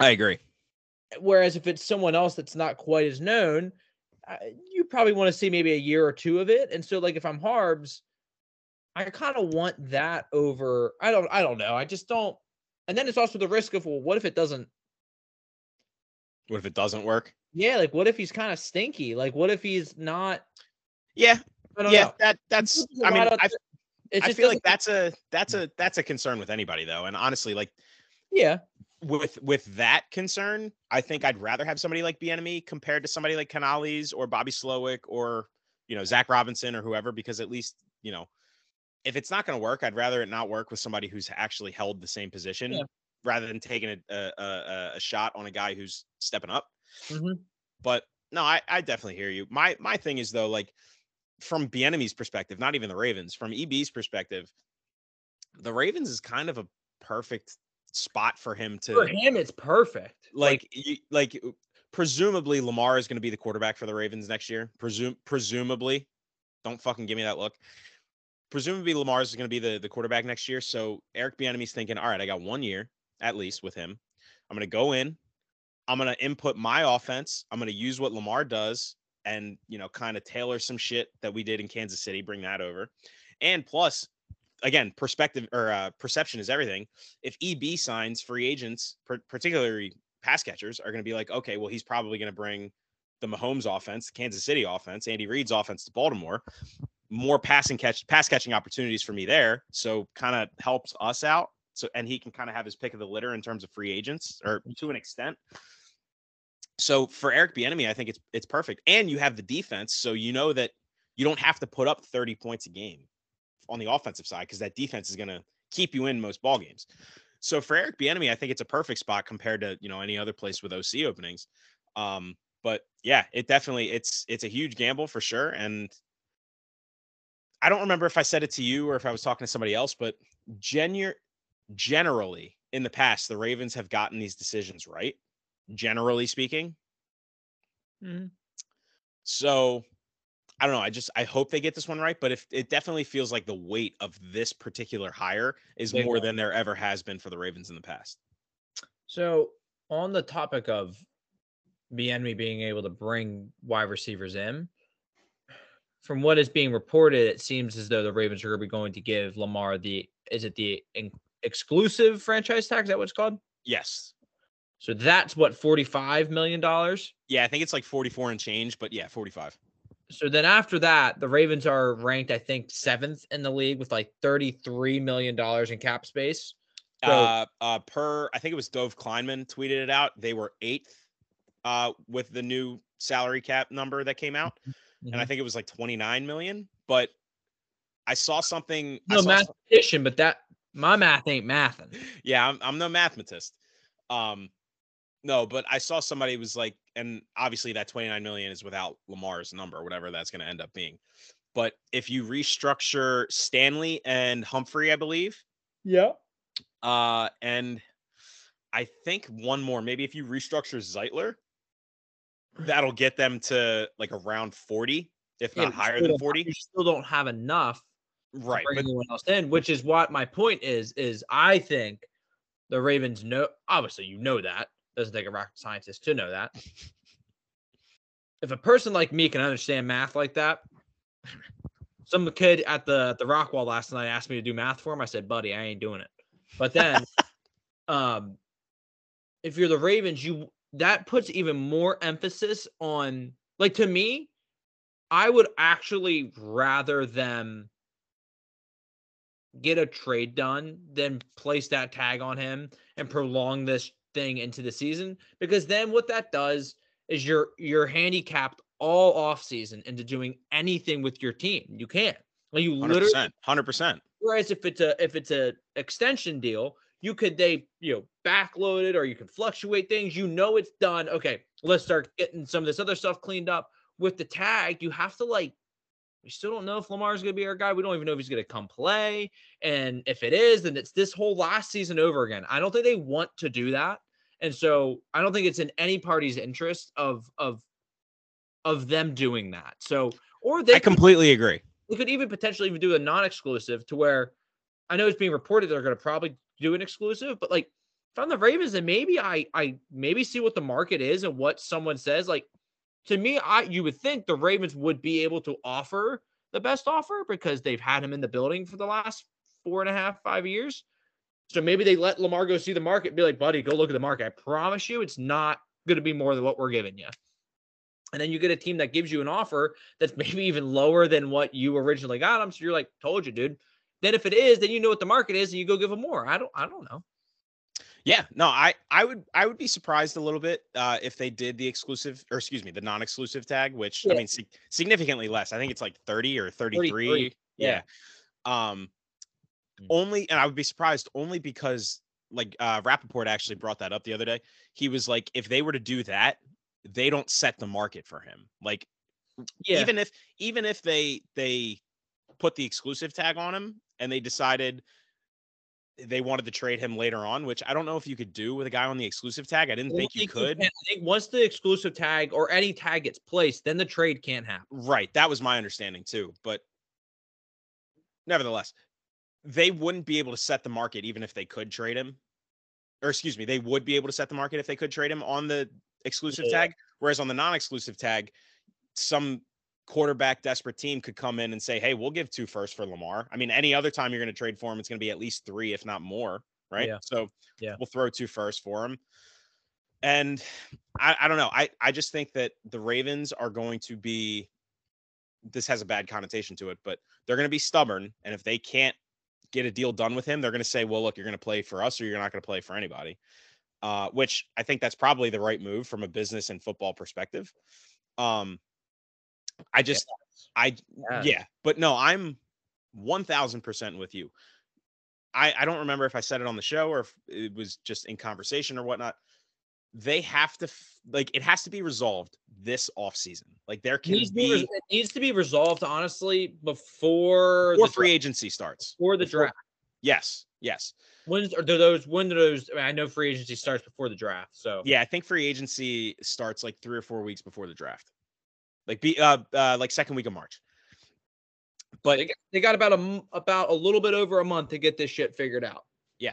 [SPEAKER 3] I agree.
[SPEAKER 4] whereas if it's someone else that's not quite as known you probably want to see maybe a year or two of it and so like if i'm harbs i kind of want that over i don't i don't know i just don't and then it's also the risk of well what if it doesn't
[SPEAKER 3] What if it doesn't work?
[SPEAKER 4] Yeah, like what if he's kind of stinky? Like what if he's not?
[SPEAKER 3] Yeah.
[SPEAKER 4] I don't
[SPEAKER 3] Yeah.
[SPEAKER 4] know.
[SPEAKER 3] That that's, I mean, I, I feel like that's a that's hmm. a that's a concern with anybody though. And honestly, like
[SPEAKER 4] yeah.
[SPEAKER 3] with with that concern, I think I'd rather have somebody like Bieniemy compared to somebody like Canales or Bobby Slowik or you know Zach Robinson or whoever, because at least you know if it's not going to work, I'd rather it not work with somebody who's actually held the same position
[SPEAKER 4] Yeah.
[SPEAKER 3] rather than taking a, a, a, a shot on a guy who's stepping up.
[SPEAKER 4] Mhm.
[SPEAKER 3] But no, I, I definitely hear you. My my thing is though, like from Bieniemy's perspective, not even the Ravens, from EB's perspective, the Ravens is kind of a perfect spot for him to
[SPEAKER 4] For him, it's perfect.
[SPEAKER 3] like you, like uh, presumably Lamar is going to be the quarterback for the Ravens next year. Presume presumably, don't fucking give me that look. Presumably Lamar is going to be the the quarterback next year. So Eric Bieniemy's thinking, all right, I got one year at least with him. I'm going to go in. I'm going to input my offense. I'm going to use what Lamar does and you know kind of tailor some shit that we did in Kansas City, bring that over. And plus, again, perspective or uh, perception is everything if EB signs free agents, particularly pass catchers, are going to be like, okay, well, he's probably going to bring the Mahomes offense, Kansas City offense, Andy Reid's offense to Baltimore. More passing catch, pass catching opportunities for me there. So kind of helps us out. So and he can kind of have his pick of the litter in terms of free agents, or to an extent. So for Eric Bieniemy, I think it's it's perfect. And you have the defense, so you know that you don't have to put up 30 points a game on the offensive side because that defense is going to keep you in most ball games. So for Eric Bieniemy, I think it's a perfect spot compared to you know any other place with OC openings. Um, but yeah, it definitely it's it's a huge gamble for sure. And I don't remember if I said it to you or if I was talking to somebody else, but genu- generally in the past, the Ravens have gotten these decisions right. Generally speaking,
[SPEAKER 4] Mhm.
[SPEAKER 3] so I don't know. I just I hope they get this one right, but if it definitely feels like the weight of this particular hire is
[SPEAKER 4] Big
[SPEAKER 3] more than there ever has been for the Ravens in the past.
[SPEAKER 4] So on the topic of Bieniemy being able to bring wide receivers in, from what is being reported, it seems as though the Ravens are going to be going to give Lamar the is it the in- exclusive franchise tag? Is that what it's called?
[SPEAKER 3] Yes.
[SPEAKER 4] So that's what forty five million dollars.
[SPEAKER 3] Yeah, I think it's like 44 and change, but yeah, 45.
[SPEAKER 4] So then after that, the Ravens are ranked, I think, seventh in the league with like thirty three million dollars in cap space. So-
[SPEAKER 3] Uh, uh, per I think it was Dov Kleinman tweeted it out. They were eighth uh, with the new salary cap number that came out, and I
[SPEAKER 4] Mhm.
[SPEAKER 3] think it was like 29 million. But I saw something.
[SPEAKER 4] No
[SPEAKER 3] saw some-
[SPEAKER 4] mathematician, but that my math ain't mathing.
[SPEAKER 3] yeah, I'm, I'm no mathematist. Um, no, but I saw somebody was like, and obviously that 29 million is without Lamar's number, whatever that's going to end up being. But if you restructure Stanley and Humphrey, I believe,
[SPEAKER 4] Yeah.
[SPEAKER 3] uh, and I think one more, maybe if you restructure Zeitler, that'll get them to like around 40, if
[SPEAKER 4] Yeah,
[SPEAKER 3] not higher than
[SPEAKER 4] don't have-
[SPEAKER 3] 40.
[SPEAKER 4] You still don't have enough to
[SPEAKER 3] Right.
[SPEAKER 4] bring
[SPEAKER 3] But
[SPEAKER 4] anyone else in, which is what my point is. Is I think the Ravens know. Obviously, you know that doesn't take a rocket scientist to know that. If a person like me can understand math like that, some kid at the at the rock wall last night asked me to do math for him. I said, "Buddy, I ain't doing it." But then, um, if you're the Ravens, you that puts even more emphasis on like to me, I would actually rather them get a trade done than place that tag on him and prolong this thing into the season because then what that does is you're you're handicapped all off season into doing anything with your team. You can't. Like you literally
[SPEAKER 3] 100%. 100%.
[SPEAKER 4] Whereas if it's a if it's a extension deal, you could they you know backload it or you can fluctuate things. You know it's done. Okay, let's start getting some of this other stuff cleaned up. With the tag, you have to like. We still don't know if Lamar's going to be our guy. We don't even know if he's going to come play. And if it is, then it's this whole last season over again. I don't think they want to do that. And so I don't think it's in any party's interest of of of them doing that. So or they
[SPEAKER 3] I
[SPEAKER 4] could
[SPEAKER 3] completely agree.
[SPEAKER 4] we could even potentially even do a non-exclusive to where I know it's being reported they're going to probably do an exclusive, but like if I'm the Ravens, then maybe I I maybe see what the market is and what someone says. Like to me, I you would think the Ravens would be able to offer the best offer because they've had him in the building for the last four and a half, five years. So maybe they let Lamar go see the market, be like, buddy, go look at the market. I promise you, it's not going to be more than what we're giving you. And then you get a team that gives you an offer that's maybe even lower than what you originally got them. So you're like, told you, dude. Then if it is, then you know what the market is, and you go give them more. I don't. I don't know.
[SPEAKER 3] Yeah, no, I I would I would be surprised a little bit uh, if they did the exclusive or excuse me the non-exclusive tag, which I mean sig- significantly less. I think it's like thirty or thirty-three.
[SPEAKER 4] 33,
[SPEAKER 3] Yeah.
[SPEAKER 4] yeah.
[SPEAKER 3] Um,
[SPEAKER 4] Mm.
[SPEAKER 3] only and I would be surprised only because like uh Rapoport actually brought that up the other day. He was like, if they were to do that, they don't set the market for him. Like
[SPEAKER 4] Yeah.
[SPEAKER 3] even if even if they they put the exclusive tag on him and they decided they wanted to trade him later on, which I don't know if you could do with a guy on the exclusive tag. I didn't
[SPEAKER 4] I
[SPEAKER 3] think you could.
[SPEAKER 4] I think once the exclusive tag or any tag gets placed, then the trade can't happen.
[SPEAKER 3] Right, that was my understanding too. But nevertheless, they wouldn't be able to set the market even if they could trade him. Or excuse me, they would be able to set the market if they could trade him on the exclusive
[SPEAKER 4] Yeah.
[SPEAKER 3] tag. Whereas on the non-exclusive tag, some quarterback desperate team could come in and say, "Hey, we'll give two first for Lamar." I mean, any other time you're going to trade for him, it's going to be at least three, if not more, right?
[SPEAKER 4] Yeah.
[SPEAKER 3] So
[SPEAKER 4] Yeah.
[SPEAKER 3] we'll throw two first for him. And I, I don't know. I, I just think that the Ravens are going to be this has a bad connotation to it, but they're going to be stubborn. And if they can't get a deal done with him, they're going to say, well, look, you're going to play for us or you're not going to play for anybody. Uh, which I think that's probably the right move from a business and football perspective. Um, I just, I,
[SPEAKER 4] Yeah.
[SPEAKER 3] yeah, but no, I'm 1000% with you. I, I don't remember if I said it on the show or if it was just in conversation or whatnot. They have to like it has to be resolved this off season. Like there can
[SPEAKER 4] needs, be,
[SPEAKER 3] be
[SPEAKER 4] it needs to be resolved honestly before
[SPEAKER 3] before
[SPEAKER 4] the
[SPEAKER 3] free
[SPEAKER 4] dra-
[SPEAKER 3] agency starts.
[SPEAKER 4] before the
[SPEAKER 3] before-
[SPEAKER 4] draft.
[SPEAKER 3] Yes, yes.
[SPEAKER 4] When's are those? When do those? I, mean, I know free agency starts before the draft, so
[SPEAKER 3] Yeah, I think free agency starts like three or four weeks before the draft. Like be uh, uh like second week of March. But
[SPEAKER 4] they got, they got about a about a little bit over a month to get this shit figured out. Yeah.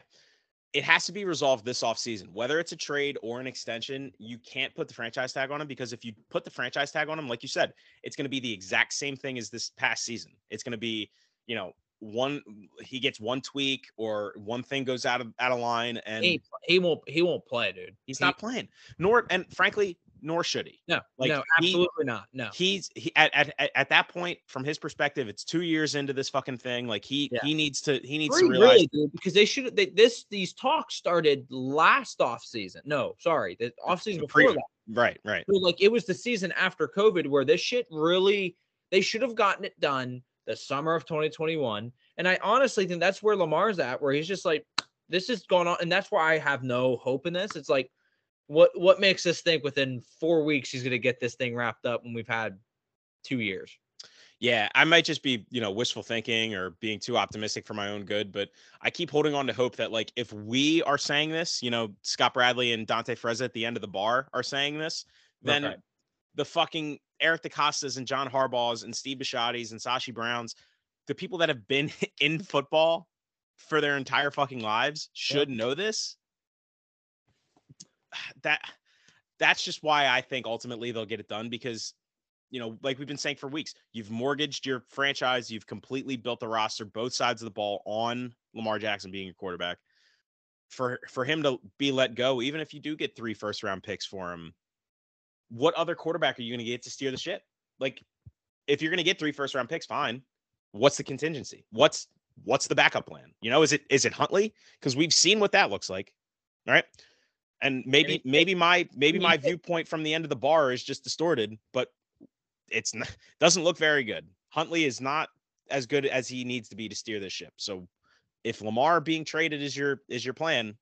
[SPEAKER 3] It has to be resolved this offseason. Whether it's a trade or an extension, you can't put the franchise tag on him because if you put the franchise tag on him, like you said, it's going to be the exact same thing as this past season. It's going to be, you know, one he gets one tweak or one thing goes out of out of line and
[SPEAKER 4] He, he won't he won't play, dude.
[SPEAKER 3] he's
[SPEAKER 4] He-
[SPEAKER 3] not playing. Nor and frankly, nor should he.
[SPEAKER 4] No,
[SPEAKER 3] like,
[SPEAKER 4] no,
[SPEAKER 3] he-
[SPEAKER 4] absolutely not. No.
[SPEAKER 3] He's he at, at at- at that point, from his perspective, it's two years into this fucking thing. Like he
[SPEAKER 4] Yeah.
[SPEAKER 3] he needs to he needs
[SPEAKER 4] Three,
[SPEAKER 3] to realize
[SPEAKER 4] really, dude, because they should they, this these talks started last off season. No, sorry, the off season before
[SPEAKER 3] pre-
[SPEAKER 4] that.
[SPEAKER 3] right, right.
[SPEAKER 4] So, like it was the season after COVID where this shit really they should have gotten it done the summer of 2021. And I honestly think that's where Lamar's at, where he's just like, this is going on, and that's why I have no hope in this. It's like, what what makes us think within four weeks he's gonna get this thing wrapped up when we've had two years?
[SPEAKER 3] Yeah, I might just be, you know, wishful thinking or being too optimistic for my own good, but I keep holding on to hope that like if we are saying this, you know, Scott Bradley and Dante Freza at the end of the bar are saying this, then
[SPEAKER 4] Okay.
[SPEAKER 3] the fucking Eric DeCostas and John Harbaughs and Steve Bisciotti's and Sashi Browns, the people that have been in football for their entire fucking lives should know this. That that's just why I think ultimately they'll get it done because you know, like we've been saying for weeks, you've mortgaged your franchise, you've completely built the roster, both sides of the ball on Lamar Jackson being your quarterback. For for him to be let go, even if you do get three first round picks for him, what other quarterback are you going to get to steer the ship? Like, if you're going to get three first round picks, fine. What's the contingency? What's what's the backup plan? You know, is it is it Huntley? Because we've seen what that looks like, all right? And maybe maybe my maybe my viewpoint from the end of the bar is just distorted, but it's not, doesn't look very good. Huntley is not as good as he needs to be to steer this ship. So if Lamar being traded is your is your plan,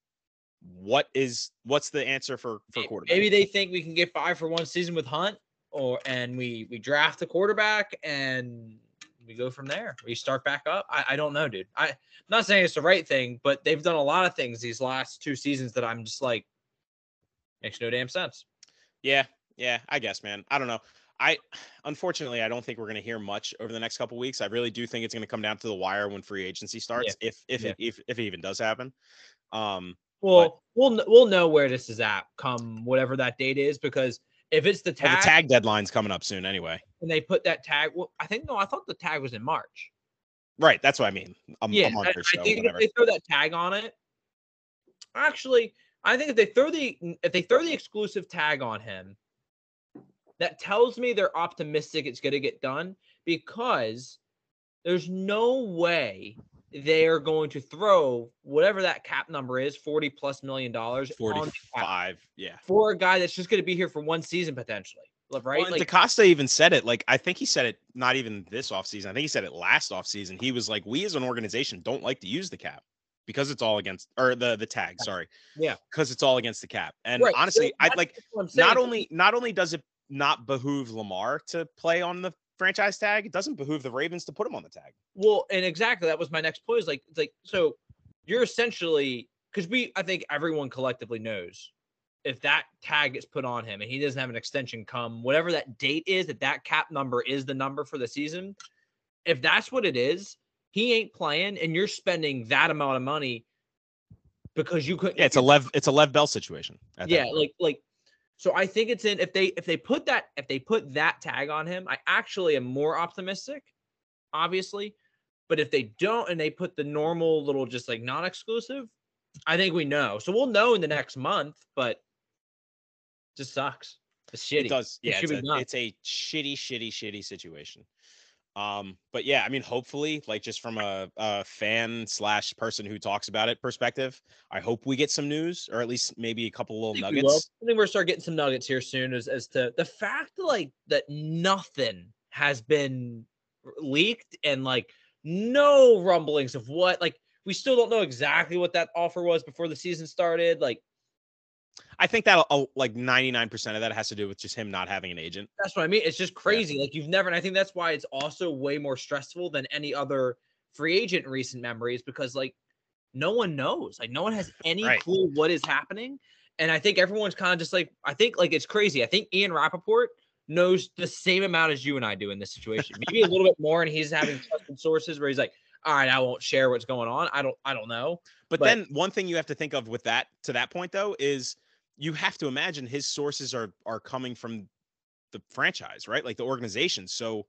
[SPEAKER 3] what is what's the answer for for quarterback?
[SPEAKER 4] Maybe they think we can get five for one season with Hunt, or and we we draft a quarterback and we go from there. We start back up. I, I don't know, dude. I, I'm not saying it's the right thing, but they've done a lot of things these last two seasons that I'm just like makes no damn sense.
[SPEAKER 3] Yeah, yeah, I guess, man. I don't know. I unfortunately I don't think we're going to hear much over the next couple weeks. I really do think it's going to come down to the wire when free agency starts, if if
[SPEAKER 4] Yeah.
[SPEAKER 3] it, if if it even does happen. Um,
[SPEAKER 4] Well, we'll we'll know where this is at come whatever that date is because if it's the
[SPEAKER 3] well,
[SPEAKER 4] tag,
[SPEAKER 3] the tag deadline's coming up soon anyway.
[SPEAKER 4] and they put that tag, well, I think no, I thought the tag was in March.
[SPEAKER 3] Right, that's what I mean. A,
[SPEAKER 4] yeah,
[SPEAKER 3] month
[SPEAKER 4] I, think if they throw that tag on it, actually, I think if they throw the if they throw the exclusive tag on him, that tells me they're optimistic it's going to get done because there's no way they are going to throw whatever that cap number is, 40 plus million dollars on the cap
[SPEAKER 3] 45. Yeah.
[SPEAKER 4] for a guy that's just going to be here for one season potentially. Right?
[SPEAKER 3] Well,
[SPEAKER 4] like,
[SPEAKER 3] DeCosta even said it. Like, I think he said it not even this offseason. I think he said it last offseason. He was like, We as an organization don't like to use the cap because it's all against or the the tag, sorry.
[SPEAKER 4] Yeah.
[SPEAKER 3] Because it's all against the cap. And
[SPEAKER 4] right,
[SPEAKER 3] honestly, I like
[SPEAKER 4] what I'm saying.
[SPEAKER 3] not only not only does it not behoove Lamar to play on the franchise tag, it doesn't behoove the Ravens to put him on the tag.
[SPEAKER 4] Well, and exactly that was my next point. Is like, like so you're essentially because we, I think everyone collectively knows if that tag gets put on him and he doesn't have an extension come whatever that date is, that that cap number is the number for the season. If that's what it is, he ain't playing, and you're spending that amount of money because you couldn't.
[SPEAKER 3] Yeah, it's a Lev it's a Lev Bell situation. at
[SPEAKER 4] yeah, like like so I think it's in if they if they put that if they put that tag on him, I actually am more optimistic, obviously. But if they don't and they put the normal little just like non-exclusive, I think we know. So we'll know in the next month, but just sucks. It's shitty.
[SPEAKER 3] It does. Yeah,
[SPEAKER 4] should
[SPEAKER 3] it's a, it's a shitty, shitty, shitty situation. Um, but yeah, I mean, hopefully, like just from a, a fan slash person who talks about it perspective, I hope we get some news or at least maybe a couple little
[SPEAKER 4] will.
[SPEAKER 3] nuggets.
[SPEAKER 4] I think we're start getting some nuggets here soon as, as to the fact like that nothing has been leaked and like no rumblings of what like we still don't know exactly what that offer was before the season started. Like
[SPEAKER 3] I think that uh, like 99% of that has to do with just him not having an agent.
[SPEAKER 4] that's what I mean. It's just crazy. Like you've never, and I think that's why it's also way more stressful than any other free agent in recent memories because like no one knows. Like no one has any
[SPEAKER 3] Right.
[SPEAKER 4] clue what is happening. And I think everyone's kind of just like, I think like it's crazy. I think Ian Rapoport knows the same amount as you and I do in this situation. Maybe a little bit more, and he's having trusted sources where he's like, all right, I won't share what's going on. I don't I don't know.
[SPEAKER 3] But,
[SPEAKER 4] But-
[SPEAKER 3] then one thing you have to think of with that to that point though is you have to imagine his sources are are coming from the franchise, right? Like the organization. So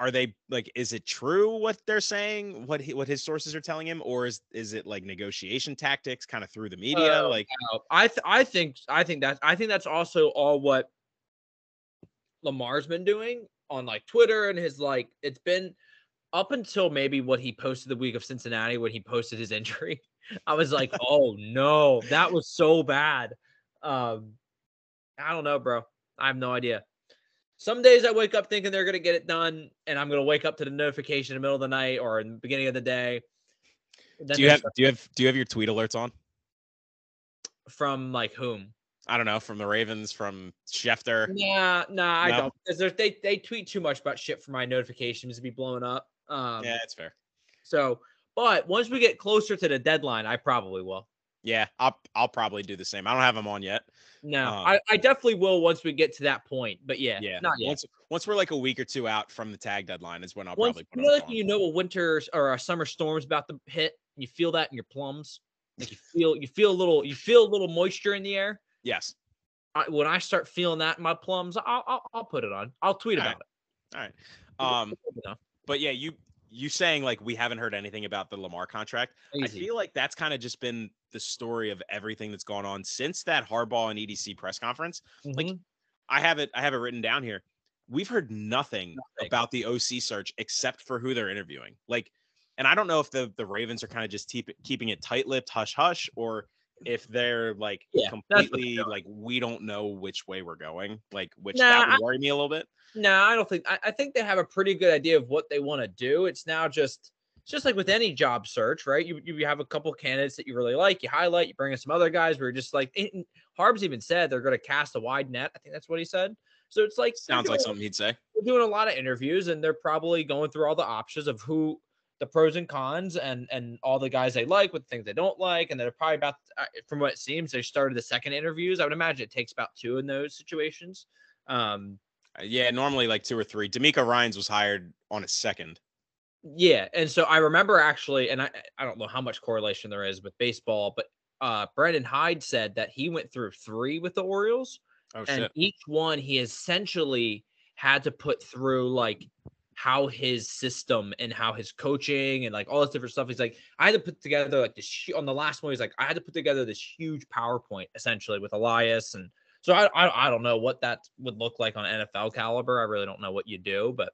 [SPEAKER 3] are they like is it true what they're saying what he, what his sources are telling him or is is it like negotiation tactics kind of through the media
[SPEAKER 4] Uh,
[SPEAKER 3] like
[SPEAKER 4] I th- I think I think that I think that's also all what Lamar's been doing on like Twitter and his like it's been up until maybe what he posted the week of Cincinnati when he posted his injury. I was like, oh no, that was so bad. Um, I don't know, bro. I have no idea. Some days I wake up thinking they're gonna get it done, and I'm gonna wake up to the notification in the middle of the night or in the beginning of the day. Then
[SPEAKER 3] do you have do you have do you have your tweet alerts on
[SPEAKER 4] from like whom?
[SPEAKER 3] i don't know from the ravens from schefter
[SPEAKER 4] Nah, nah, I don't because they they tweet too much about shit for my notifications to be blowing up. Um,
[SPEAKER 3] yeah it's fair
[SPEAKER 4] So, but once we get closer to the deadline, I probably will.
[SPEAKER 3] yeah i'll i'll probably do the same i don't have them on yet
[SPEAKER 4] No,
[SPEAKER 3] Um,
[SPEAKER 4] I, I definitely will once we get to that point. But yeah,
[SPEAKER 3] yeah
[SPEAKER 4] not yet.
[SPEAKER 3] once once we're like a week or two out from the tag deadline is when i'll
[SPEAKER 4] Once
[SPEAKER 3] probably
[SPEAKER 4] you
[SPEAKER 3] put
[SPEAKER 4] know,
[SPEAKER 3] them
[SPEAKER 4] like when you know a winter or a summer storm's about to hit, you feel that in your plums. Like you feel you feel a little you feel a little moisture in the air.
[SPEAKER 3] yes
[SPEAKER 4] I, when I start feeling that in my plums, I'll I'll, I'll put it on. I'll tweet
[SPEAKER 3] All
[SPEAKER 4] about
[SPEAKER 3] right. all right um but yeah you you saying like we haven't heard anything about the lamar contract I feel like that's kind of just been the story of everything that's gone on since that Harbaugh and EDC press conference. like,
[SPEAKER 4] Mhm.
[SPEAKER 3] I have it I have it written down here. We've heard nothing,
[SPEAKER 4] Nothing.
[SPEAKER 3] about the OC search except for who they're interviewing. Like and I don't know if the the Ravens are kind of just keep, keeping it tight-lipped, hush hush or if they're like
[SPEAKER 4] Yeah, that's what they're
[SPEAKER 3] completely like we don't know which way we're going, like which
[SPEAKER 4] Nah,
[SPEAKER 3] that would worry me a little bit.
[SPEAKER 4] No, I don't think. I, I think they have a pretty good idea of what they want to do. It's now just, it's just like with any job search, right? You you have a couple candidates that you really like, you highlight, you bring in some other guys where you're just like, eh, and Harb's even said they're going to cast a wide net. I think that's what he said. So it's like
[SPEAKER 3] Sounds like something he'd say.
[SPEAKER 4] They're doing a lot of interviews, and they're probably going through all the options of who the pros and cons and and all the guys they like with things they don't like and they're probably about uh, from what it seems they started the second interviews i would imagine it takes about two in those situations um
[SPEAKER 3] Uh, Yeah, normally like two or three. DeMeco Ryans was hired on a second.
[SPEAKER 4] Yeah, and so I remember actually, and I I don't know how much correlation there is with baseball, but uh Brandon Hyde said that he went through three with the Orioles,
[SPEAKER 3] Oh
[SPEAKER 4] and
[SPEAKER 3] shit.
[SPEAKER 4] each one he essentially had to put through like how his system and how his coaching and like all this different stuff. He's like, I had to put together like this on the last one. He's like, I had to put together this huge PowerPoint essentially with Elias, and so I I, I don't know what that would look like on NFL caliber. I really don't know what you do, but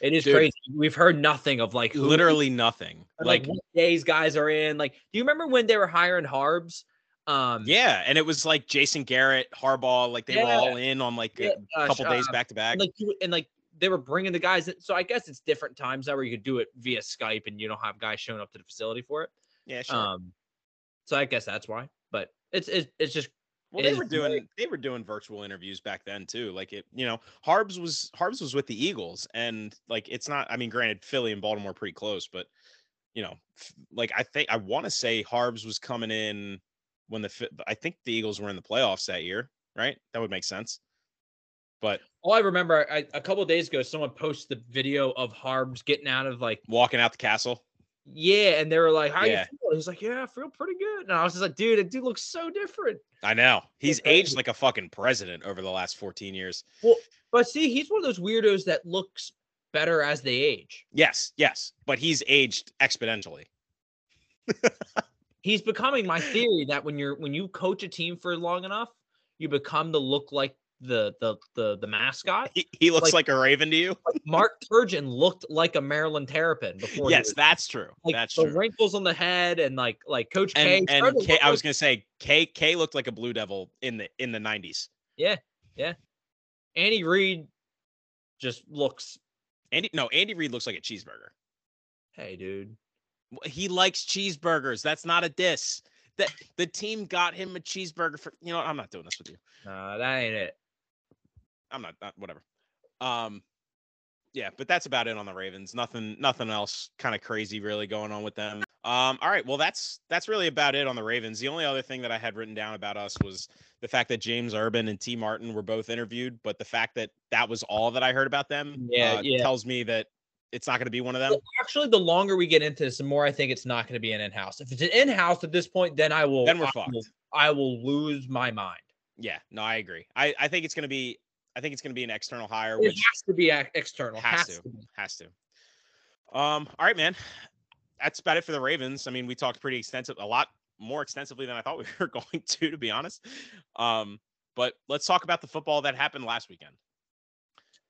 [SPEAKER 4] It is
[SPEAKER 3] Dude.
[SPEAKER 4] crazy. We've heard nothing of like who,
[SPEAKER 3] Literally nothing.
[SPEAKER 4] like,
[SPEAKER 3] Like,
[SPEAKER 4] what days guys are in. Like, do you remember when they were hiring Harbs? Um,
[SPEAKER 3] yeah, and it was like Jason Garrett, Harbaugh, like they were all in on like
[SPEAKER 4] Yeah,
[SPEAKER 3] a
[SPEAKER 4] uh,
[SPEAKER 3] couple days
[SPEAKER 4] uh,
[SPEAKER 3] back to back.
[SPEAKER 4] and like and like they were bringing the guys. In, so I guess it's different times now where you could do it via Skype and you don't have guys showing up to the facility for it.
[SPEAKER 3] Yeah, sure.
[SPEAKER 4] Um, so I guess that's why. But it's it's, it's just
[SPEAKER 3] Well, they were doing they were doing virtual interviews back then too. Like it, you know, Harbs was Harbs was with the Eagles, and like it's not. I mean, granted, Philly and Baltimore are pretty close, but you know, like I think I want to say Harbs was coming in when the I think the Eagles were in the playoffs that year, right? That would make sense. But
[SPEAKER 4] all I remember. I, a couple of days ago, someone posted the video of Harbs getting out of like
[SPEAKER 3] walking out the castle,
[SPEAKER 4] yeah, and they were like, "How
[SPEAKER 3] Yeah.
[SPEAKER 4] you feel?" He's like, "Yeah, I feel pretty good." And I was just like, "Dude, the dude looks so different."
[SPEAKER 3] I know he's aged like a fucking president over the last 14 years.
[SPEAKER 4] Well, but see, he's one of those weirdos that looks better as they age.
[SPEAKER 3] Yes, yes, but he's aged exponentially.
[SPEAKER 4] He's becoming my theory that when you're when you coach a team for long enough, you become to look like the the the the mascot.
[SPEAKER 3] He, he looks
[SPEAKER 4] Like-
[SPEAKER 3] like, a raven to you.
[SPEAKER 4] Mark Turgeon looked like a Maryland Terrapin before.
[SPEAKER 3] Yes,
[SPEAKER 4] was-
[SPEAKER 3] that's true.
[SPEAKER 4] like
[SPEAKER 3] that's
[SPEAKER 4] the
[SPEAKER 3] true.
[SPEAKER 4] wrinkles on the head and like like Coach K.
[SPEAKER 3] and
[SPEAKER 4] started
[SPEAKER 3] and K, I was gonna say K K looked like a blue devil in the in the nineties. Yeah, yeah.
[SPEAKER 4] Andy Reid just looks.
[SPEAKER 3] Andy no Andy Reid looks like a cheeseburger.
[SPEAKER 4] Hey, dude.
[SPEAKER 3] He likes cheeseburgers. That's not a diss. That the team got him a cheeseburger for you know I'm not doing this with you.
[SPEAKER 4] Nah, that ain't it.
[SPEAKER 3] I'm not, not whatever. Um yeah, but that's about it on the Ravens. Nothing nothing else kind of crazy really going on with them. Um all right, well that's that's really about it on the Ravens. The only other thing that I had written down about us was the fact that James Urban and Tee Martin were both interviewed, but the fact that that was all that I heard about them
[SPEAKER 4] Yeah,
[SPEAKER 3] uh,
[SPEAKER 4] yeah.
[SPEAKER 3] tells me that it's not going to be one of them.
[SPEAKER 4] Actually, the longer we get into this, the more I think it's not going to be an in-house. If it's an in-house at this point, then I will.
[SPEAKER 3] Then we're
[SPEAKER 4] I
[SPEAKER 3] fucked.
[SPEAKER 4] will, I will lose my mind.
[SPEAKER 3] Yeah, no, I agree. I, I think it's going to be I think it's going to be an external hire,
[SPEAKER 4] It has to be external.
[SPEAKER 3] has,
[SPEAKER 4] Has,
[SPEAKER 3] to,
[SPEAKER 4] to
[SPEAKER 3] has to. Um, all right, man. That's about it for the Ravens. I mean, we talked pretty extensive, a lot more extensively than I thought we were going to, to be honest. Um, but let's talk about the football that happened last weekend.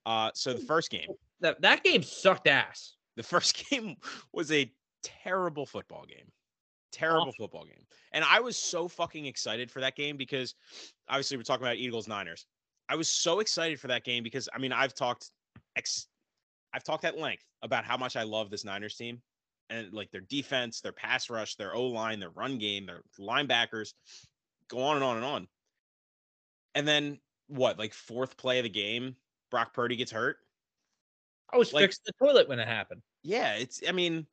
[SPEAKER 3] Uh, so the first game,
[SPEAKER 4] That that game sucked ass.
[SPEAKER 3] the first game was a terrible football game. Terrible football game. And I was so fucking excited for that game because obviously we're talking about Eagles Niners. I was so excited for that game because I mean I've talked ex I've talked at length about how much I love this Niners team and like their defense, their pass rush, their O line, their run game, their linebackers, go on and on and on. And then what, like fourth play of the game, Brock Purdy gets hurt.
[SPEAKER 4] I was
[SPEAKER 3] Like-
[SPEAKER 4] fixing the toilet when it happened.
[SPEAKER 3] yeah, it's I mean,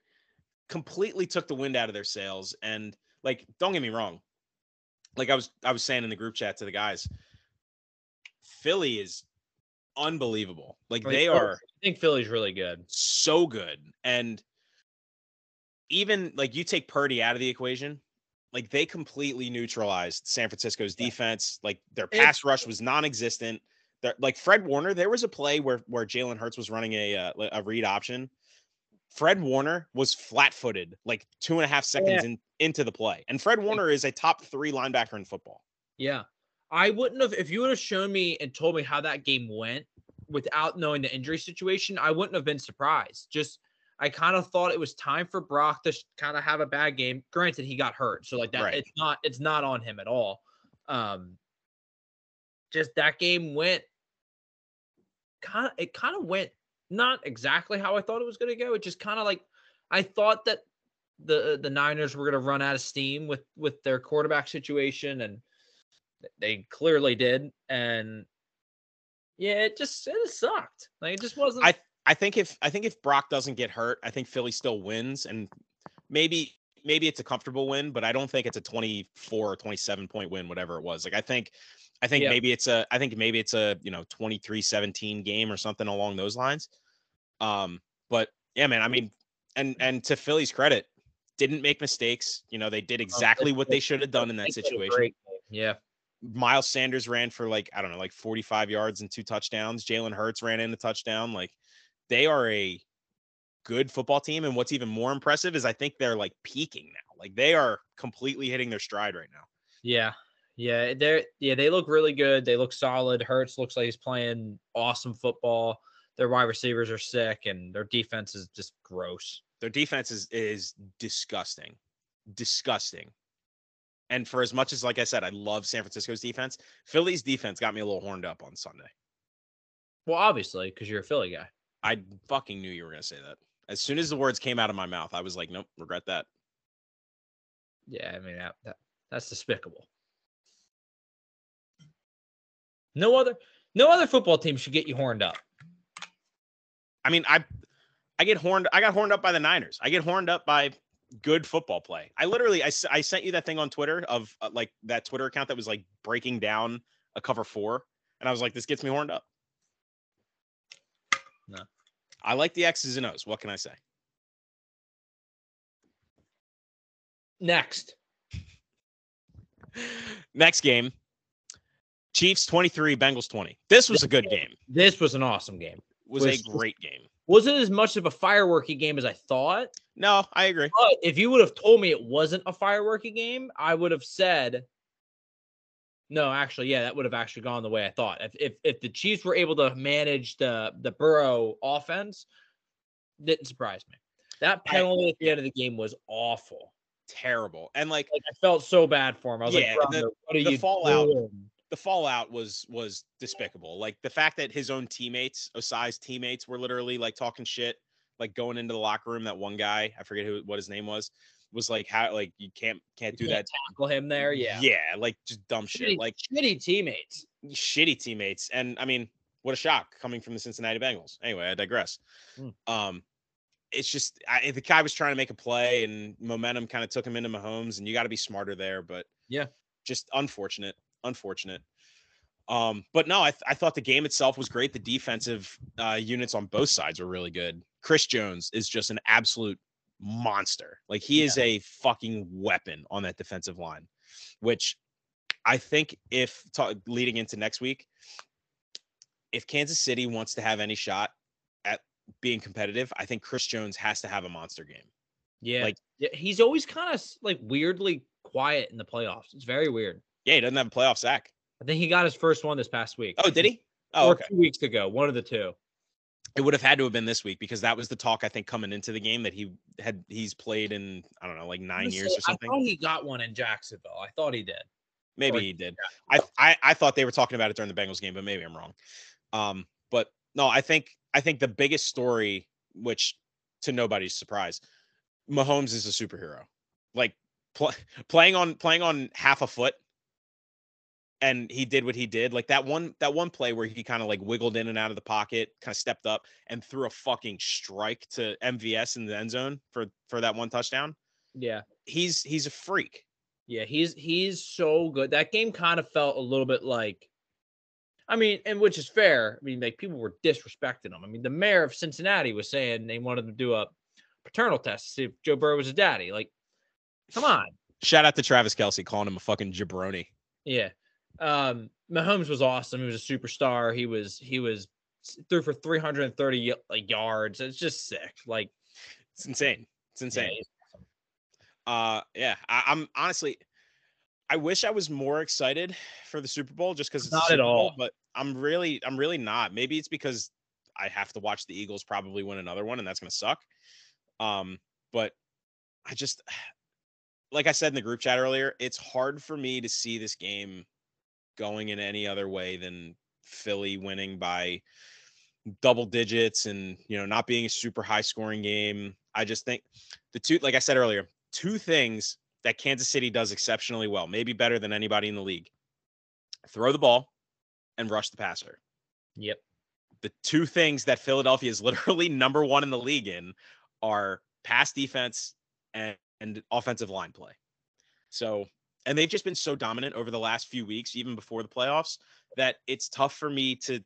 [SPEAKER 3] completely took the wind out of their sails. And like, don't get me wrong. Like I was I was saying in the group chat to the guys, Philly is unbelievable. Like they are
[SPEAKER 4] I think Philly's really good.
[SPEAKER 3] so good. And even like you take Purdy out of the equation, like they completely neutralized San Francisco's
[SPEAKER 4] Yeah.
[SPEAKER 3] defense. Like their
[SPEAKER 4] It's-
[SPEAKER 3] pass rush was non-existent. They're, like Fred Warner, there was a play where where Jalen Hurts was running a uh, a read option. Fred Warner was flat-footed, like two and a half seconds in, into the play, and Fred Warner is a top three linebacker in football.
[SPEAKER 4] Yeah. I wouldn't have if you would have shown me and told me how that game went without knowing the injury situation, I wouldn't have been surprised. Just I kind of thought it was time for Brock to kind of have a bad game. Granted, he got hurt, so like that
[SPEAKER 3] Right.
[SPEAKER 4] it's not it's not on him at all. Um just that game went kind of it kind of went not exactly how I thought it was going to go. It just kind of like I thought that the the Niners were going to run out of steam with with their quarterback situation and they clearly did and yeah it just it sucked like it just wasn't
[SPEAKER 3] I I think if I think if Brock doesn't get hurt, I think Philly still wins, and maybe maybe it's a comfortable win, but I don't think it's a 24 or 27 point win, whatever it was. Like I think I think
[SPEAKER 4] Yeah.
[SPEAKER 3] maybe it's a I think maybe it's a you know 23-17 game or something along those lines. Um, but yeah, man, I mean, and and to Philly's credit, didn't make mistakes. You know, they did exactly what they should have done in that
[SPEAKER 4] They played a
[SPEAKER 3] situation.
[SPEAKER 4] yeah
[SPEAKER 3] Miles Sanders ran for like I don't know, like 45 yards and two touchdowns. Jalen Hurts ran in a touchdown. Like they are a good football team, and what's even more impressive is I think they're like peaking now. Like they are completely hitting their stride right now.
[SPEAKER 4] yeah yeah they're yeah they look really good they look solid Hurts looks like he's playing awesome football their wide receivers are sick and their defense is just gross.
[SPEAKER 3] Their defense is is disgusting, disgusting. And for as much as, like I said, I love San Francisco's defense, Philly's defense got me a little horned up on Sunday.
[SPEAKER 4] Well, obviously, because you're a Philly guy.
[SPEAKER 3] I fucking knew you were gonna say that. As soon as the words came out of my mouth, I was like, nope, regret that.
[SPEAKER 4] Yeah, I mean that, that that's despicable. No other no other football team should get you horned up.
[SPEAKER 3] I mean, I I get horned. I got horned up by the Niners. I get horned up by good football play. I literally I, I sent you that thing on Twitter of uh, like that Twitter account that was like breaking down a cover four, and I was like, this gets me horned up.
[SPEAKER 4] No.
[SPEAKER 3] I like the X's and O's. What can I say?
[SPEAKER 4] Next.
[SPEAKER 3] Next game, Chiefs 23, Bengals 20. This was a good game.
[SPEAKER 4] This was an awesome game.
[SPEAKER 3] Was a
[SPEAKER 4] Was-
[SPEAKER 3] great game.
[SPEAKER 4] Wasn't as much of a fireworky game as I thought.
[SPEAKER 3] No, I agree.
[SPEAKER 4] But if you would have told me it wasn't a fireworky game, I would have said no, actually, yeah, that would have actually gone the way I thought. If if, if the Chiefs were able to manage the the Burrow offense, didn't surprise me. That
[SPEAKER 3] I-
[SPEAKER 4] penalty at the end of the game was awful.
[SPEAKER 3] Terrible. And like
[SPEAKER 4] Like I felt so bad for him. I was
[SPEAKER 3] Yeah,
[SPEAKER 4] like,
[SPEAKER 3] the-
[SPEAKER 4] what are
[SPEAKER 3] the
[SPEAKER 4] you
[SPEAKER 3] fallout
[SPEAKER 4] doing?"
[SPEAKER 3] The fallout was was despicable. Like the fact that his own teammates, Ossai's teammates, were literally like talking shit, like going into the locker room. That one guy, I forget who what his name was, was like how like you can't can't do
[SPEAKER 4] You
[SPEAKER 3] that.
[SPEAKER 4] can't tackle him there. Yeah,
[SPEAKER 3] yeah, like just dumb shit, like
[SPEAKER 4] shitty teammates.
[SPEAKER 3] shitty teammates. And I mean, what a shock coming from the Cincinnati Bengals. Anyway, I digress.
[SPEAKER 4] Mm.
[SPEAKER 3] Um, it's just I, the guy was trying to make a play, and momentum kind of took him into Mahomes, and you got to be smarter there. But
[SPEAKER 4] Yeah.
[SPEAKER 3] just unfortunate, unfortunate. Um, but no, I, th- I thought the game itself was great. The defensive uh, units on both sides were really good. Chris Jones is just an absolute monster. Like he is a fucking weapon on that defensive line, which I think if ta- leading into next week, if Kansas City wants to have any shot at being competitive, I think Chris Jones has to have a monster game.
[SPEAKER 4] Yeah,
[SPEAKER 3] Like-
[SPEAKER 4] yeah, he's always kind of like weirdly quiet in the playoffs. It's very weird.
[SPEAKER 3] Yeah, he doesn't have a playoff sack.
[SPEAKER 4] I think he got his first one this past week.
[SPEAKER 3] Oh, did he? Oh,
[SPEAKER 4] or
[SPEAKER 3] okay.
[SPEAKER 4] two weeks ago, one of the two.
[SPEAKER 3] It would have had to have been this week because that was the talk I think coming into the game that he had he's played in I don't know like nine years or something.
[SPEAKER 4] I thought he got one in Jacksonville. I thought he did.
[SPEAKER 3] Maybe
[SPEAKER 4] or-
[SPEAKER 3] he did. I, I I thought they were talking about it during the Bengals game, but maybe I'm wrong. Um, but no, I think I think the biggest story, which to nobody's surprise, Mahomes is a superhero. Like pl- playing on playing on half a foot, and he did what he did. Like that one that one play where he kind of like wiggled in and out of the pocket, kind of stepped up and threw a fucking strike to MVS in the end zone for for that one touchdown.
[SPEAKER 4] Yeah.
[SPEAKER 3] He's he's a freak.
[SPEAKER 4] Yeah, he's he's so good. That game kind of felt a little bit like I mean, and which is fair. I mean, like people were disrespecting him. I mean, the mayor of Cincinnati was saying they wanted to do a paternal test to see if Joe Burrow was a daddy. Like, come on.
[SPEAKER 3] Shout out to Travis Kelce calling him a fucking jabroni.
[SPEAKER 4] Yeah. Um, Mahomes was awesome. He was a superstar. He was he was threw for 330 y- yards. It's just sick. Like
[SPEAKER 3] It's insane. It's insane.
[SPEAKER 4] he's-
[SPEAKER 3] Uh, yeah, I, I'm honestly, I wish I was more excited for the Super Bowl just because it's
[SPEAKER 4] Not at
[SPEAKER 3] Super Bowl,
[SPEAKER 4] all.
[SPEAKER 3] but I'm really, I'm really not. Maybe it's because I have to watch the Eagles probably win another one, and that's gonna suck. Um, but I just, like I said in the group chat earlier, it's hard for me to see this game going in any other way than Philly winning by double digits and you know not being a super high scoring game. I just think the two, like I said earlier, two things that Kansas City does exceptionally well, maybe better than anybody in the league: throw the ball and rush the passer.
[SPEAKER 4] Yep.
[SPEAKER 3] The two things that Philadelphia is literally number one in the league in are pass defense and, and offensive line play. So, and they've just been so dominant over the last few weeks, even before the playoffs, that it's tough for me to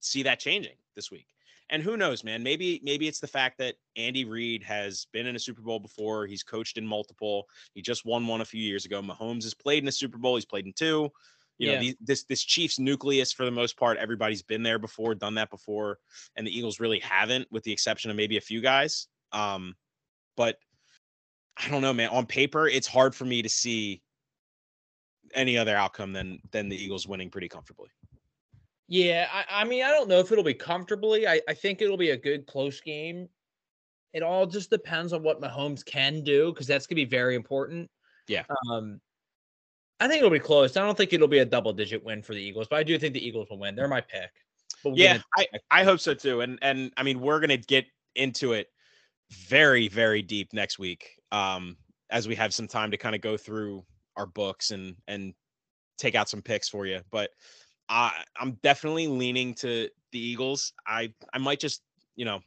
[SPEAKER 3] see that changing this week. And who knows, man? Maybe maybe it's the fact that Andy Reid has been in a Super Bowl before. He's coached in multiple. He just won one a few years ago. Mahomes has played in a Super Bowl. He's played in two. You know,
[SPEAKER 4] Yeah.
[SPEAKER 3] these, this this Chiefs nucleus for the most part, everybody's been there before, done that before, and the Eagles really haven't, with the exception of maybe a few guys. Um, but I don't know, man. On paper, it's hard for me to see any other outcome than than the Eagles winning pretty comfortably.
[SPEAKER 4] Yeah, I, I mean, I don't know if it'll be comfortably. I, I think it'll be a good close game. It all just depends on what Mahomes can do because that's gonna be very important.
[SPEAKER 3] Yeah.
[SPEAKER 4] Um, I think it'll be close. I don't think it'll be a double digit win for the Eagles, but I do think the Eagles will win. They're my pick. But we'll get
[SPEAKER 3] Yeah, I, I hope so too. And and I mean, we're gonna get into it very very deep next week, um, as we have some time to kind of go through our books and and take out some picks for you. But I I'm definitely leaning to the Eagles. I I might just you know.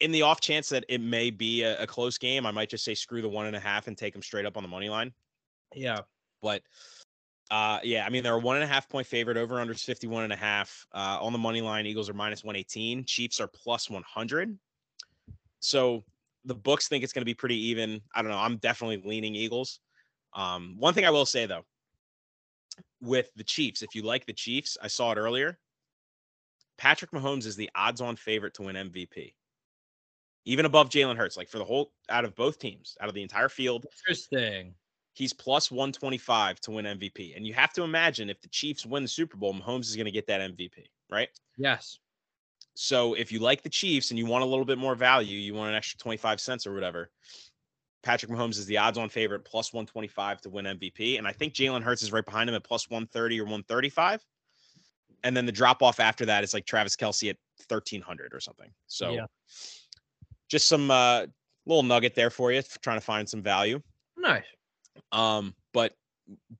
[SPEAKER 3] In the off chance that it may be a, a close game, I might just say screw the one and a half and take them straight up on the money line.
[SPEAKER 4] Yeah.
[SPEAKER 3] But uh yeah, I mean they're a one and a half point favorite over under 51 and a half. Uh on the money line, Eagles are minus 118, Chiefs are plus 100. So the books think it's going to be pretty even. I don't know. I'm definitely leaning Eagles. Um one thing I will say though with the Chiefs, if you like the Chiefs, I saw it earlier. Patrick Mahomes is the odds on favorite to win MVP. Even above Jalen Hurts, like for the whole out of both teams, out of the entire field,
[SPEAKER 4] Interesting.
[SPEAKER 3] he's plus 125 to win MVP. And you have to imagine if the Chiefs win the Super Bowl, Mahomes is going to get that MVP, right?
[SPEAKER 4] Yes.
[SPEAKER 3] So if you like the Chiefs and you want a little bit more value, you want an extra 25 cents or whatever, Patrick Mahomes is the odds on favorite plus 125 to win MVP. And I think Jalen Hurts is right behind him at plus 130 or 135. And then the drop off after that is like Travis Kelce at 1300 or something. So
[SPEAKER 4] Yeah.
[SPEAKER 3] just some uh, little nugget there for you, for trying to find some value.
[SPEAKER 4] Nice.
[SPEAKER 3] Um, but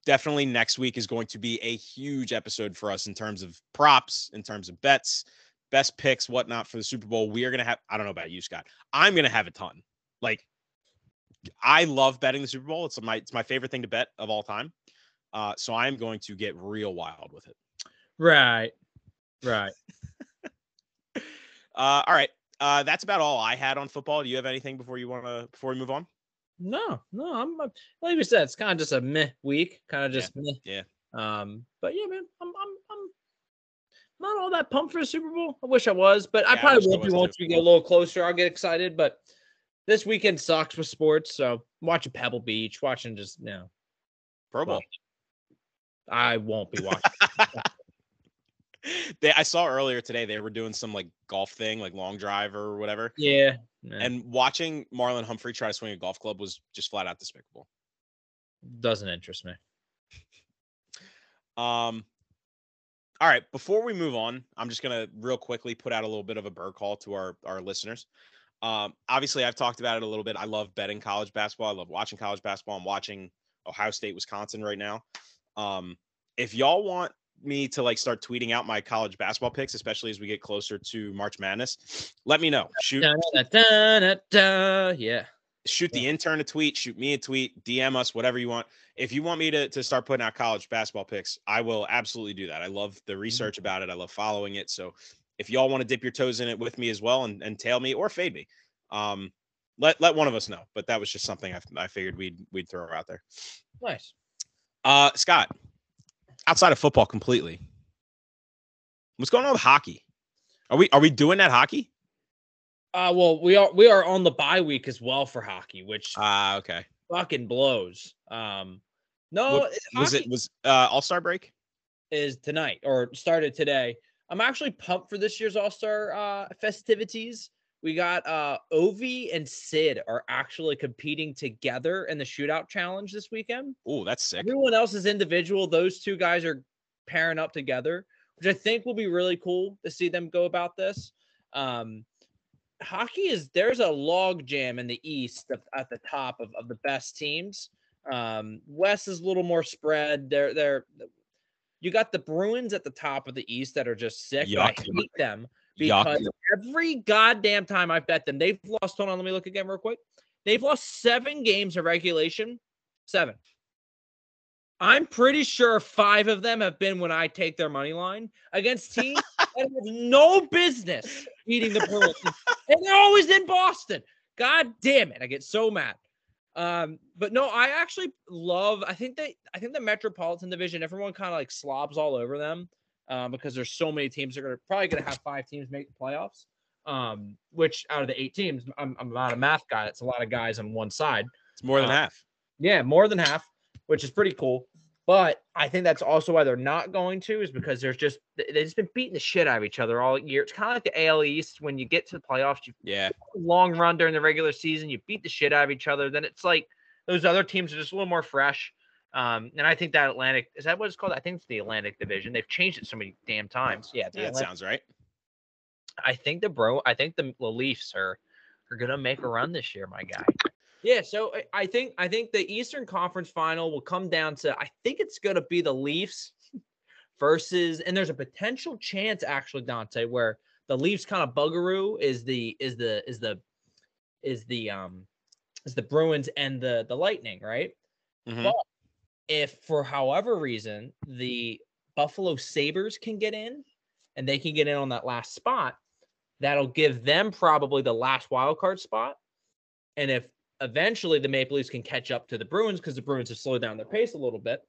[SPEAKER 3] definitely next week is going to be a huge episode for us in terms of props, in terms of bets, best picks, whatnot for the Super Bowl. We are gonna have, I don't know about you, Scott. I'm gonna have a ton. Like I love betting the Super Bowl. It's my it's my favorite thing to bet of all time. Uh, so I'm going to get real wild with it.
[SPEAKER 4] Right. Right.
[SPEAKER 3] Uh, all right. Uh, that's about all I had on football. Do you have anything before you want to before we move on?
[SPEAKER 4] No, no, I'm like we said, it's kind of just a meh week, kind of
[SPEAKER 3] Yeah,
[SPEAKER 4] just meh.
[SPEAKER 3] yeah.
[SPEAKER 4] Um, but yeah, man, I'm I'm I'm not all that pumped for the Super Bowl. I wish I was, but I
[SPEAKER 3] Yeah, I
[SPEAKER 4] probably
[SPEAKER 3] I
[SPEAKER 4] will be once we get a little closer. I'll get excited, but this weekend sucks with sports. So watching Pebble Beach, watching just you know,
[SPEAKER 3] Pro Bowl.
[SPEAKER 4] Well, I won't be watching.
[SPEAKER 3] they, I saw earlier today they were doing some like golf thing, like long drive or whatever.
[SPEAKER 4] yeah, yeah,
[SPEAKER 3] And watching Marlon Humphrey try to swing a golf club was just flat out despicable.
[SPEAKER 4] doesn't interest me.
[SPEAKER 3] Um, all right, before we move on, I'm just gonna real quickly put out a little bit of a bird call to our our listeners. Um, obviously, I've talked about it a little bit. I love betting college basketball. I love watching college basketball. I'm watching Ohio State, Wisconsin right now. Um, if y'all want me to like start tweeting out my college basketball picks, especially as we get closer to March Madness, let me know. Shoot
[SPEAKER 4] Da, da, da, Yeah.
[SPEAKER 3] shoot the intern a tweet, shoot me a tweet, DM us, whatever you want. If you want me to, to start putting out college basketball picks, I will absolutely do that. I love the research about it. I love following it. So if y'all want to dip your toes in it with me as well and, and tail me or fade me, um, let let one of us know. But that was just something I, I figured we'd we'd throw out there.
[SPEAKER 4] Nice.
[SPEAKER 3] Uh, Scott, outside of football completely, what's going on with hockey? Are we are we doing that hockey?
[SPEAKER 4] Uh, well, we are we are on the bye week as well for hockey, which
[SPEAKER 3] Ah, okay.
[SPEAKER 4] fucking blows. Um, no,
[SPEAKER 3] What- was it was uh All Star break?
[SPEAKER 4] is tonight or started today. I'm actually pumped for this year's All Star uh, festivities. We got uh, Ovi and Sid are actually competing together in the shootout challenge this weekend.
[SPEAKER 3] Oh, that's sick.
[SPEAKER 4] Everyone else is individual. Those two guys are pairing up together, which I think will be really cool to see them go about this. Um, hockey is there's a log jam in the East at, at the top of, of the best teams. Um, West is a little more spread. They're they're you got the Bruins at the top of the East that are just sick. I
[SPEAKER 3] Yuck.
[SPEAKER 4] hate them
[SPEAKER 3] Yuck.
[SPEAKER 4] because every goddamn time I've bet them, they've lost. Hold on, let me look again real quick. They've lost seven games of regulation. Seven. I'm pretty sure five of them have been when I take their money line against teams that have no business beating the Bruins. and they're always in Boston. God damn it. I get so mad. Um, but no, I actually love, I think they I think the Metropolitan Division, everyone kind of like slobs all over them um, because there's so many teams that are gonna probably gonna have five teams make the playoffs. Um, which out of the eight teams, I'm, I'm not a math guy. It's a lot of guys on one side.
[SPEAKER 3] It's more than
[SPEAKER 4] Uh,
[SPEAKER 3] half.
[SPEAKER 4] Yeah, more than half, which is pretty cool. But I think that's also why they're not going to is because there's just they- they've just been beating the shit out of each other all year. It's kind of like the AL East when you get to the playoffs, you
[SPEAKER 3] Yeah.
[SPEAKER 4] long run during the regular season, you beat the shit out of each other. Then it's like those other teams are just a little more fresh. Um, and I think that Atlantic is that what it's called? I think it's the Atlantic Division. They've changed it so many damn times. Yeah,
[SPEAKER 3] That
[SPEAKER 4] Atlantic.
[SPEAKER 3] sounds right.
[SPEAKER 4] I think the bro, I think the, the Leafs are are gonna make a run this year, my guy. Yeah, so I- think I think the Eastern Conference Final will come down to I think it's gonna be the Leafs versus, and there's a potential chance actually, Dante, where the Leafs kind of buggeroo is the is the is the is the um is the Bruins and the the Lightning, right?
[SPEAKER 3] Mhm.
[SPEAKER 4] But if for however reason the Buffalo Sabres can get in and they can get in on that last spot, that'll give them probably the last wild card spot. And if eventually the Maple Leafs can catch up to the Bruins because the Bruins have slowed down their pace a little bit,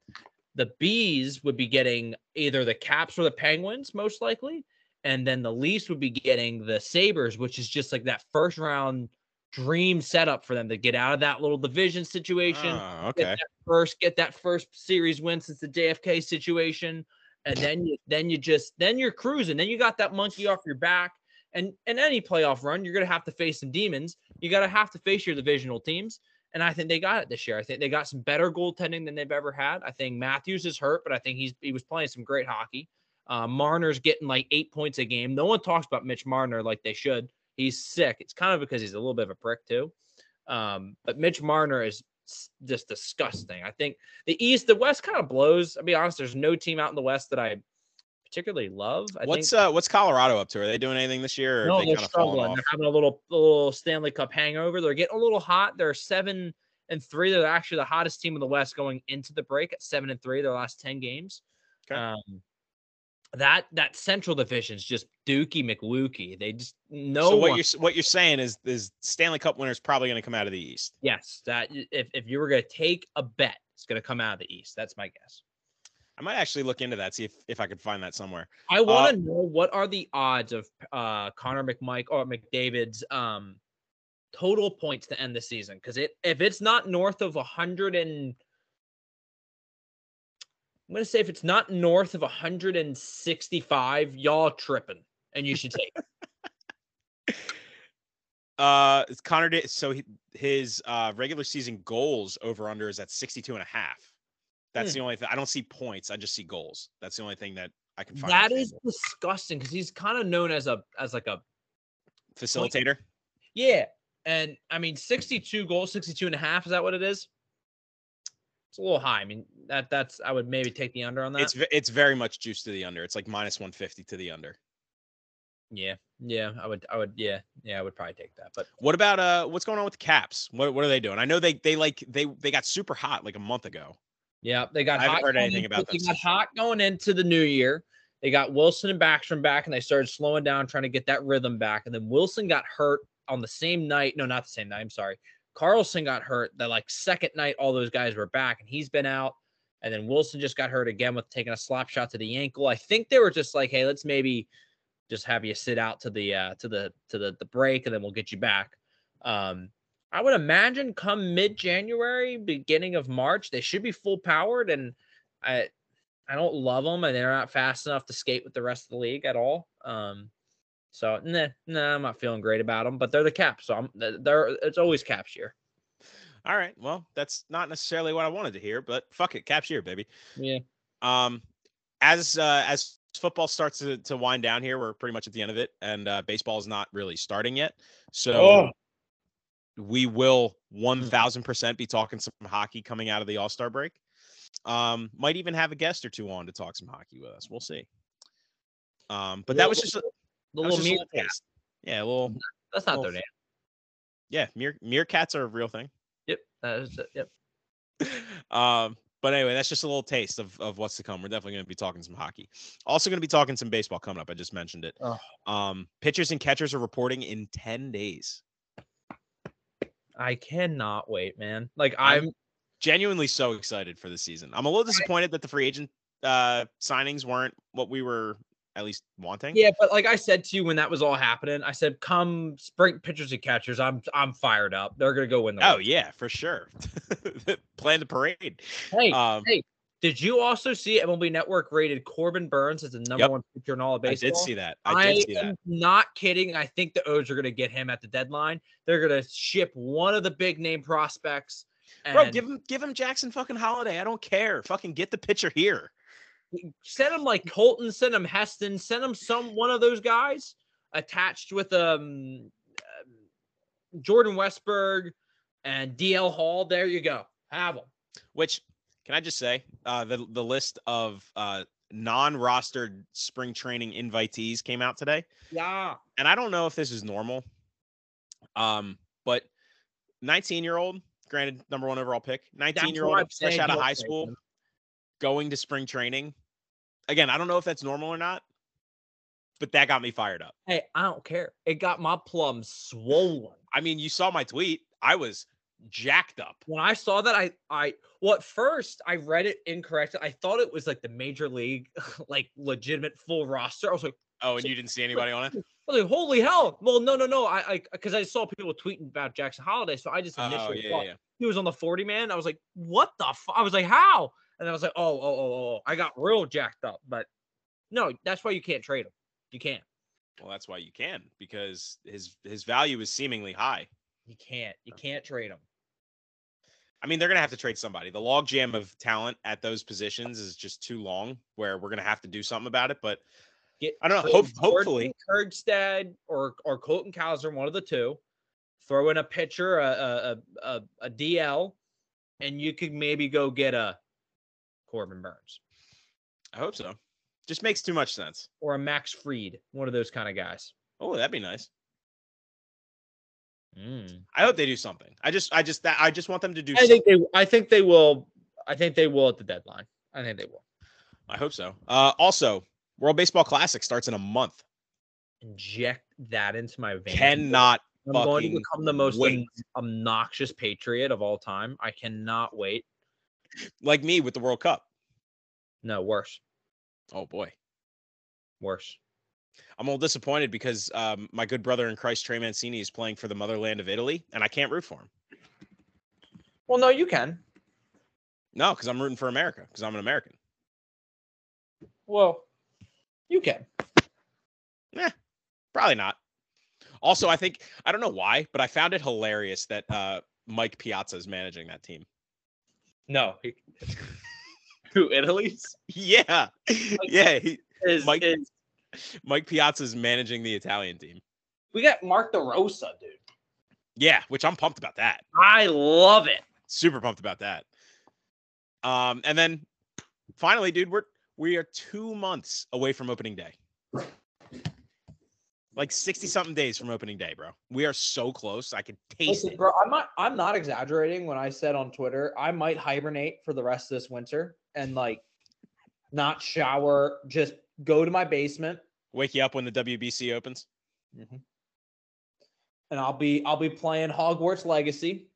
[SPEAKER 4] the Bees would be getting either the Caps or the Penguins, most likely. And then the Leafs would be getting the Sabres, which is just like that first round dream setup for them to get out of that little division situation
[SPEAKER 3] Oh,
[SPEAKER 4] get
[SPEAKER 3] okay.
[SPEAKER 4] that first get that first series win since the JFK situation, and then you then you just then you're cruising. Then you got that monkey off your back, and in any playoff run, you're gonna have to face some demons. You gotta have to face your divisional teams, and I think they got it this year. I think they got some better goaltending than they've ever had. I think Matthews is hurt, but I think he's he was playing some great hockey. Uh, Marner's getting like eight points a game. No one talks about Mitch Marner like they should. He's sick. It's kind of because he's a little bit of a prick too. Um, but Mitch Marner is just disgusting. I think the East, the West kind of blows. I'll be honest, there's no team out in the West that I particularly love. I
[SPEAKER 3] What's
[SPEAKER 4] think
[SPEAKER 3] uh what's Colorado up to? Are they doing anything this year?
[SPEAKER 4] No,
[SPEAKER 3] they
[SPEAKER 4] they're
[SPEAKER 3] kind of fallen
[SPEAKER 4] struggling. They're having a little little Stanley Cup hangover. They're getting a little hot. They're seven and three. They're actually the hottest team in the West going into the break at seven and three. Their last ten games.
[SPEAKER 3] Okay.
[SPEAKER 4] Um, that that Central Division is just Dookie McLukey. They just no
[SPEAKER 3] so what
[SPEAKER 4] one-
[SPEAKER 3] you're what you're saying is is Stanley Cup winners probably going to come out of the East.
[SPEAKER 4] yes that if if you were gonna take a bet, it's gonna come out of the East. That's my guess.
[SPEAKER 3] I might actually look into that, see if, if I could find that somewhere.
[SPEAKER 4] I want to know what are the odds of uh Connor McMike or McDavid's um total points to end the season because it if it's not north of a hundred and I'm gonna say if it's not north of 165, y'all tripping and you should take it.
[SPEAKER 3] Uh, it's Connor did so he, his uh regular season goals over under is at 62 and a half. That's
[SPEAKER 4] Hmm.
[SPEAKER 3] the only thing. I don't see points. I just see goals. That's the only thing that I can find.
[SPEAKER 4] That is disgusting because he's kind of known as a as like a
[SPEAKER 3] facilitator.
[SPEAKER 4] yeah. And I mean 62 goals, 62 and a half, is that what it is? It's a little high. I mean, that that's I would maybe take the under on that.
[SPEAKER 3] It's it's very much juice to the under. It's like minus 150 to the under.
[SPEAKER 4] Yeah, yeah, I would, I would, yeah, yeah, I would probably take that. But
[SPEAKER 3] What about uh what's going on with the Caps? What what are they doing? I know they they like they they got super hot like a month ago.
[SPEAKER 4] Yeah, they got
[SPEAKER 3] I haven't heard anything
[SPEAKER 4] into-
[SPEAKER 3] about
[SPEAKER 4] They got hot going into the new year. They got Wilson and Backstrom back, and they started slowing down, trying to get that rhythm back. And then Wilson got hurt on the same night. No, not the same night. I'm sorry. Carlson got hurt the like second night. All those guys were back, and he's been out. And then Wilson just got hurt again with taking a slap shot to the ankle. I think they were just like, hey, let's maybe just have you sit out to the uh to the to the the break, and then we'll get you back. Um, I would imagine come mid January, beginning of March, they should be full powered. And I I don't love them, and they're not fast enough to skate with the rest of the league at all. Um, so nah, nah, I'm not feeling great about them. But they're the Caps, so I'm they're it's always Caps year.
[SPEAKER 3] All right. Well, that's not necessarily what I wanted to hear, but fuck it, Caps year, baby.
[SPEAKER 4] Yeah.
[SPEAKER 3] Um, as uh, as football starts to, to wind down here, we're pretty much at the end of it, and uh, baseball is not really starting yet. So
[SPEAKER 4] Oh.
[SPEAKER 3] We will one thousand percent be talking some hockey coming out of the All Star break. Um, might even have a guest or two on to talk some hockey with us. We'll see. Um, but that was just a, was
[SPEAKER 4] little
[SPEAKER 3] just a little
[SPEAKER 4] meerkat.
[SPEAKER 3] Yeah, well.
[SPEAKER 4] That's not
[SPEAKER 3] little
[SPEAKER 4] their name.
[SPEAKER 3] Yeah, mere, meerkats are a real thing.
[SPEAKER 4] Yep. That is it. Yep.
[SPEAKER 3] um, but anyway, that's just a little taste of, of what's to come. We're definitely going to be talking some hockey. Also going to be talking some baseball coming up. I just mentioned it.
[SPEAKER 4] Oh.
[SPEAKER 3] Um, pitchers and catchers are reporting in 10 days.
[SPEAKER 4] I cannot wait, man. Like
[SPEAKER 3] I'm
[SPEAKER 4] I'm
[SPEAKER 3] Genuinely so excited for the season. I'm a little disappointed that the free agent uh, signings weren't what we were at least wanting.
[SPEAKER 4] Yeah, but like I said to you when that was all happening, I said, "Come spring pitchers and catchers. I'm I'm fired up. They're gonna go win the."
[SPEAKER 3] Oh yeah, for sure. Plan the parade.
[SPEAKER 4] Hey,
[SPEAKER 3] Um,
[SPEAKER 4] hey, Did you also see MLB Network rated Corbin Burnes as the number
[SPEAKER 3] Yep.
[SPEAKER 4] one pitcher in all of baseball?
[SPEAKER 3] I did see that. I did see that.
[SPEAKER 4] am not kidding. I think the O's are going to get him at the deadline. They're going to ship one of the big name prospects. And
[SPEAKER 3] Bro, give him give him Jackson fucking Holliday. I don't care. Fucking get the pitcher here.
[SPEAKER 4] send him like Colton, send him Heston, send him some one of those guys attached with um, um, Jordan Westburg and DL Hall. There you go. Have them.
[SPEAKER 3] Which can I just say, uh, the the list of uh, non-rostered spring training invitees came out today,
[SPEAKER 4] Yeah.
[SPEAKER 3] and I don't know if this is normal. Um, but 19 year old, granted, number one overall pick, 19 year old fresh out of high school, going to spring training. Again, I don't know if that's normal or not, but that got me fired up.
[SPEAKER 4] Hey, I don't care. It got my plums swollen.
[SPEAKER 3] I mean, you saw my tweet. I was jacked up.
[SPEAKER 4] When I saw that, I I well at first I read it incorrectly. I thought it was like the major league, like legitimate full roster. I was like,
[SPEAKER 3] Oh, and you didn't see anybody on it?
[SPEAKER 4] I was like, holy hell! Well, no, no, no. I I because I saw people tweeting about Jackson Holliday, so I just
[SPEAKER 3] Oh,
[SPEAKER 4] initially
[SPEAKER 3] yeah,
[SPEAKER 4] thought
[SPEAKER 3] yeah.
[SPEAKER 4] he was on the 40 man. I was like, what the fu-? I was like, how? And I was like, oh, oh, oh, oh. I got real jacked up. But no, that's why you can't trade him. You can't.
[SPEAKER 3] Well, that's why you can because his his value is seemingly high.
[SPEAKER 4] You can't. You can't trade him.
[SPEAKER 3] I mean, they're gonna have to trade somebody. The logjam of talent at those positions is just too long. Where we're gonna have to do something about it. But
[SPEAKER 4] Get
[SPEAKER 3] I don't know. Hope, hopefully,
[SPEAKER 4] Kjerstad or or Colton Cowser, one of the two. Throw in a pitcher, a a, a, a, a DL, and you could maybe go get a Corbin Burnes
[SPEAKER 3] I hope so. Just makes too much sense.
[SPEAKER 4] or a Max Fried, one of those kind of guys.
[SPEAKER 3] Oh, that'd be nice.
[SPEAKER 4] Mm.
[SPEAKER 3] I hope they do something. I just, I just, that I just want them to do.
[SPEAKER 4] I
[SPEAKER 3] something.
[SPEAKER 4] think they. I think they will. I think they will at the deadline. I think they will
[SPEAKER 3] I hope so. Uh, also, World Baseball Classic starts in a month.
[SPEAKER 4] inject that into my veins.
[SPEAKER 3] Cannot.
[SPEAKER 4] I'm going to become the most
[SPEAKER 3] wait.
[SPEAKER 4] obnoxious patriot of all time. I cannot wait.
[SPEAKER 3] Like me with the World Cup.
[SPEAKER 4] No, worse,
[SPEAKER 3] Oh boy.
[SPEAKER 4] worse.
[SPEAKER 3] I'm a little disappointed because um, my good brother in Christ, Trey Mancini, is playing for the motherland of Italy, and I can't root for him.
[SPEAKER 4] Well, no, you can.
[SPEAKER 3] No, because I'm rooting for America because I'm an American.
[SPEAKER 4] Well, you can.
[SPEAKER 3] Yeah, probably not. Also, I think I don't know why, but I found it hilarious that uh, Mike Piazza is managing that team.
[SPEAKER 4] No. Who Italy's
[SPEAKER 3] Yeah, yeah. He,
[SPEAKER 4] is,
[SPEAKER 3] Mike-
[SPEAKER 4] is
[SPEAKER 3] Mike Piazza is managing the Italian team.
[SPEAKER 4] we got Mark DeRosa, dude.
[SPEAKER 3] Yeah, which I'm pumped about that.
[SPEAKER 4] I love it.
[SPEAKER 3] Super pumped about that. Um, and then finally, dude, we're we are two months away from opening day. Like 60 something days from opening day, bro. We are so close. I can taste
[SPEAKER 4] Listen,
[SPEAKER 3] it.
[SPEAKER 4] bro, I'm not I'm not exaggerating when I said on Twitter I might hibernate for the rest of this winter and like not shower, just go to my basement
[SPEAKER 3] Wake you up when the WBC opens.
[SPEAKER 4] and I'll be I'll be playing Hogwarts Legacy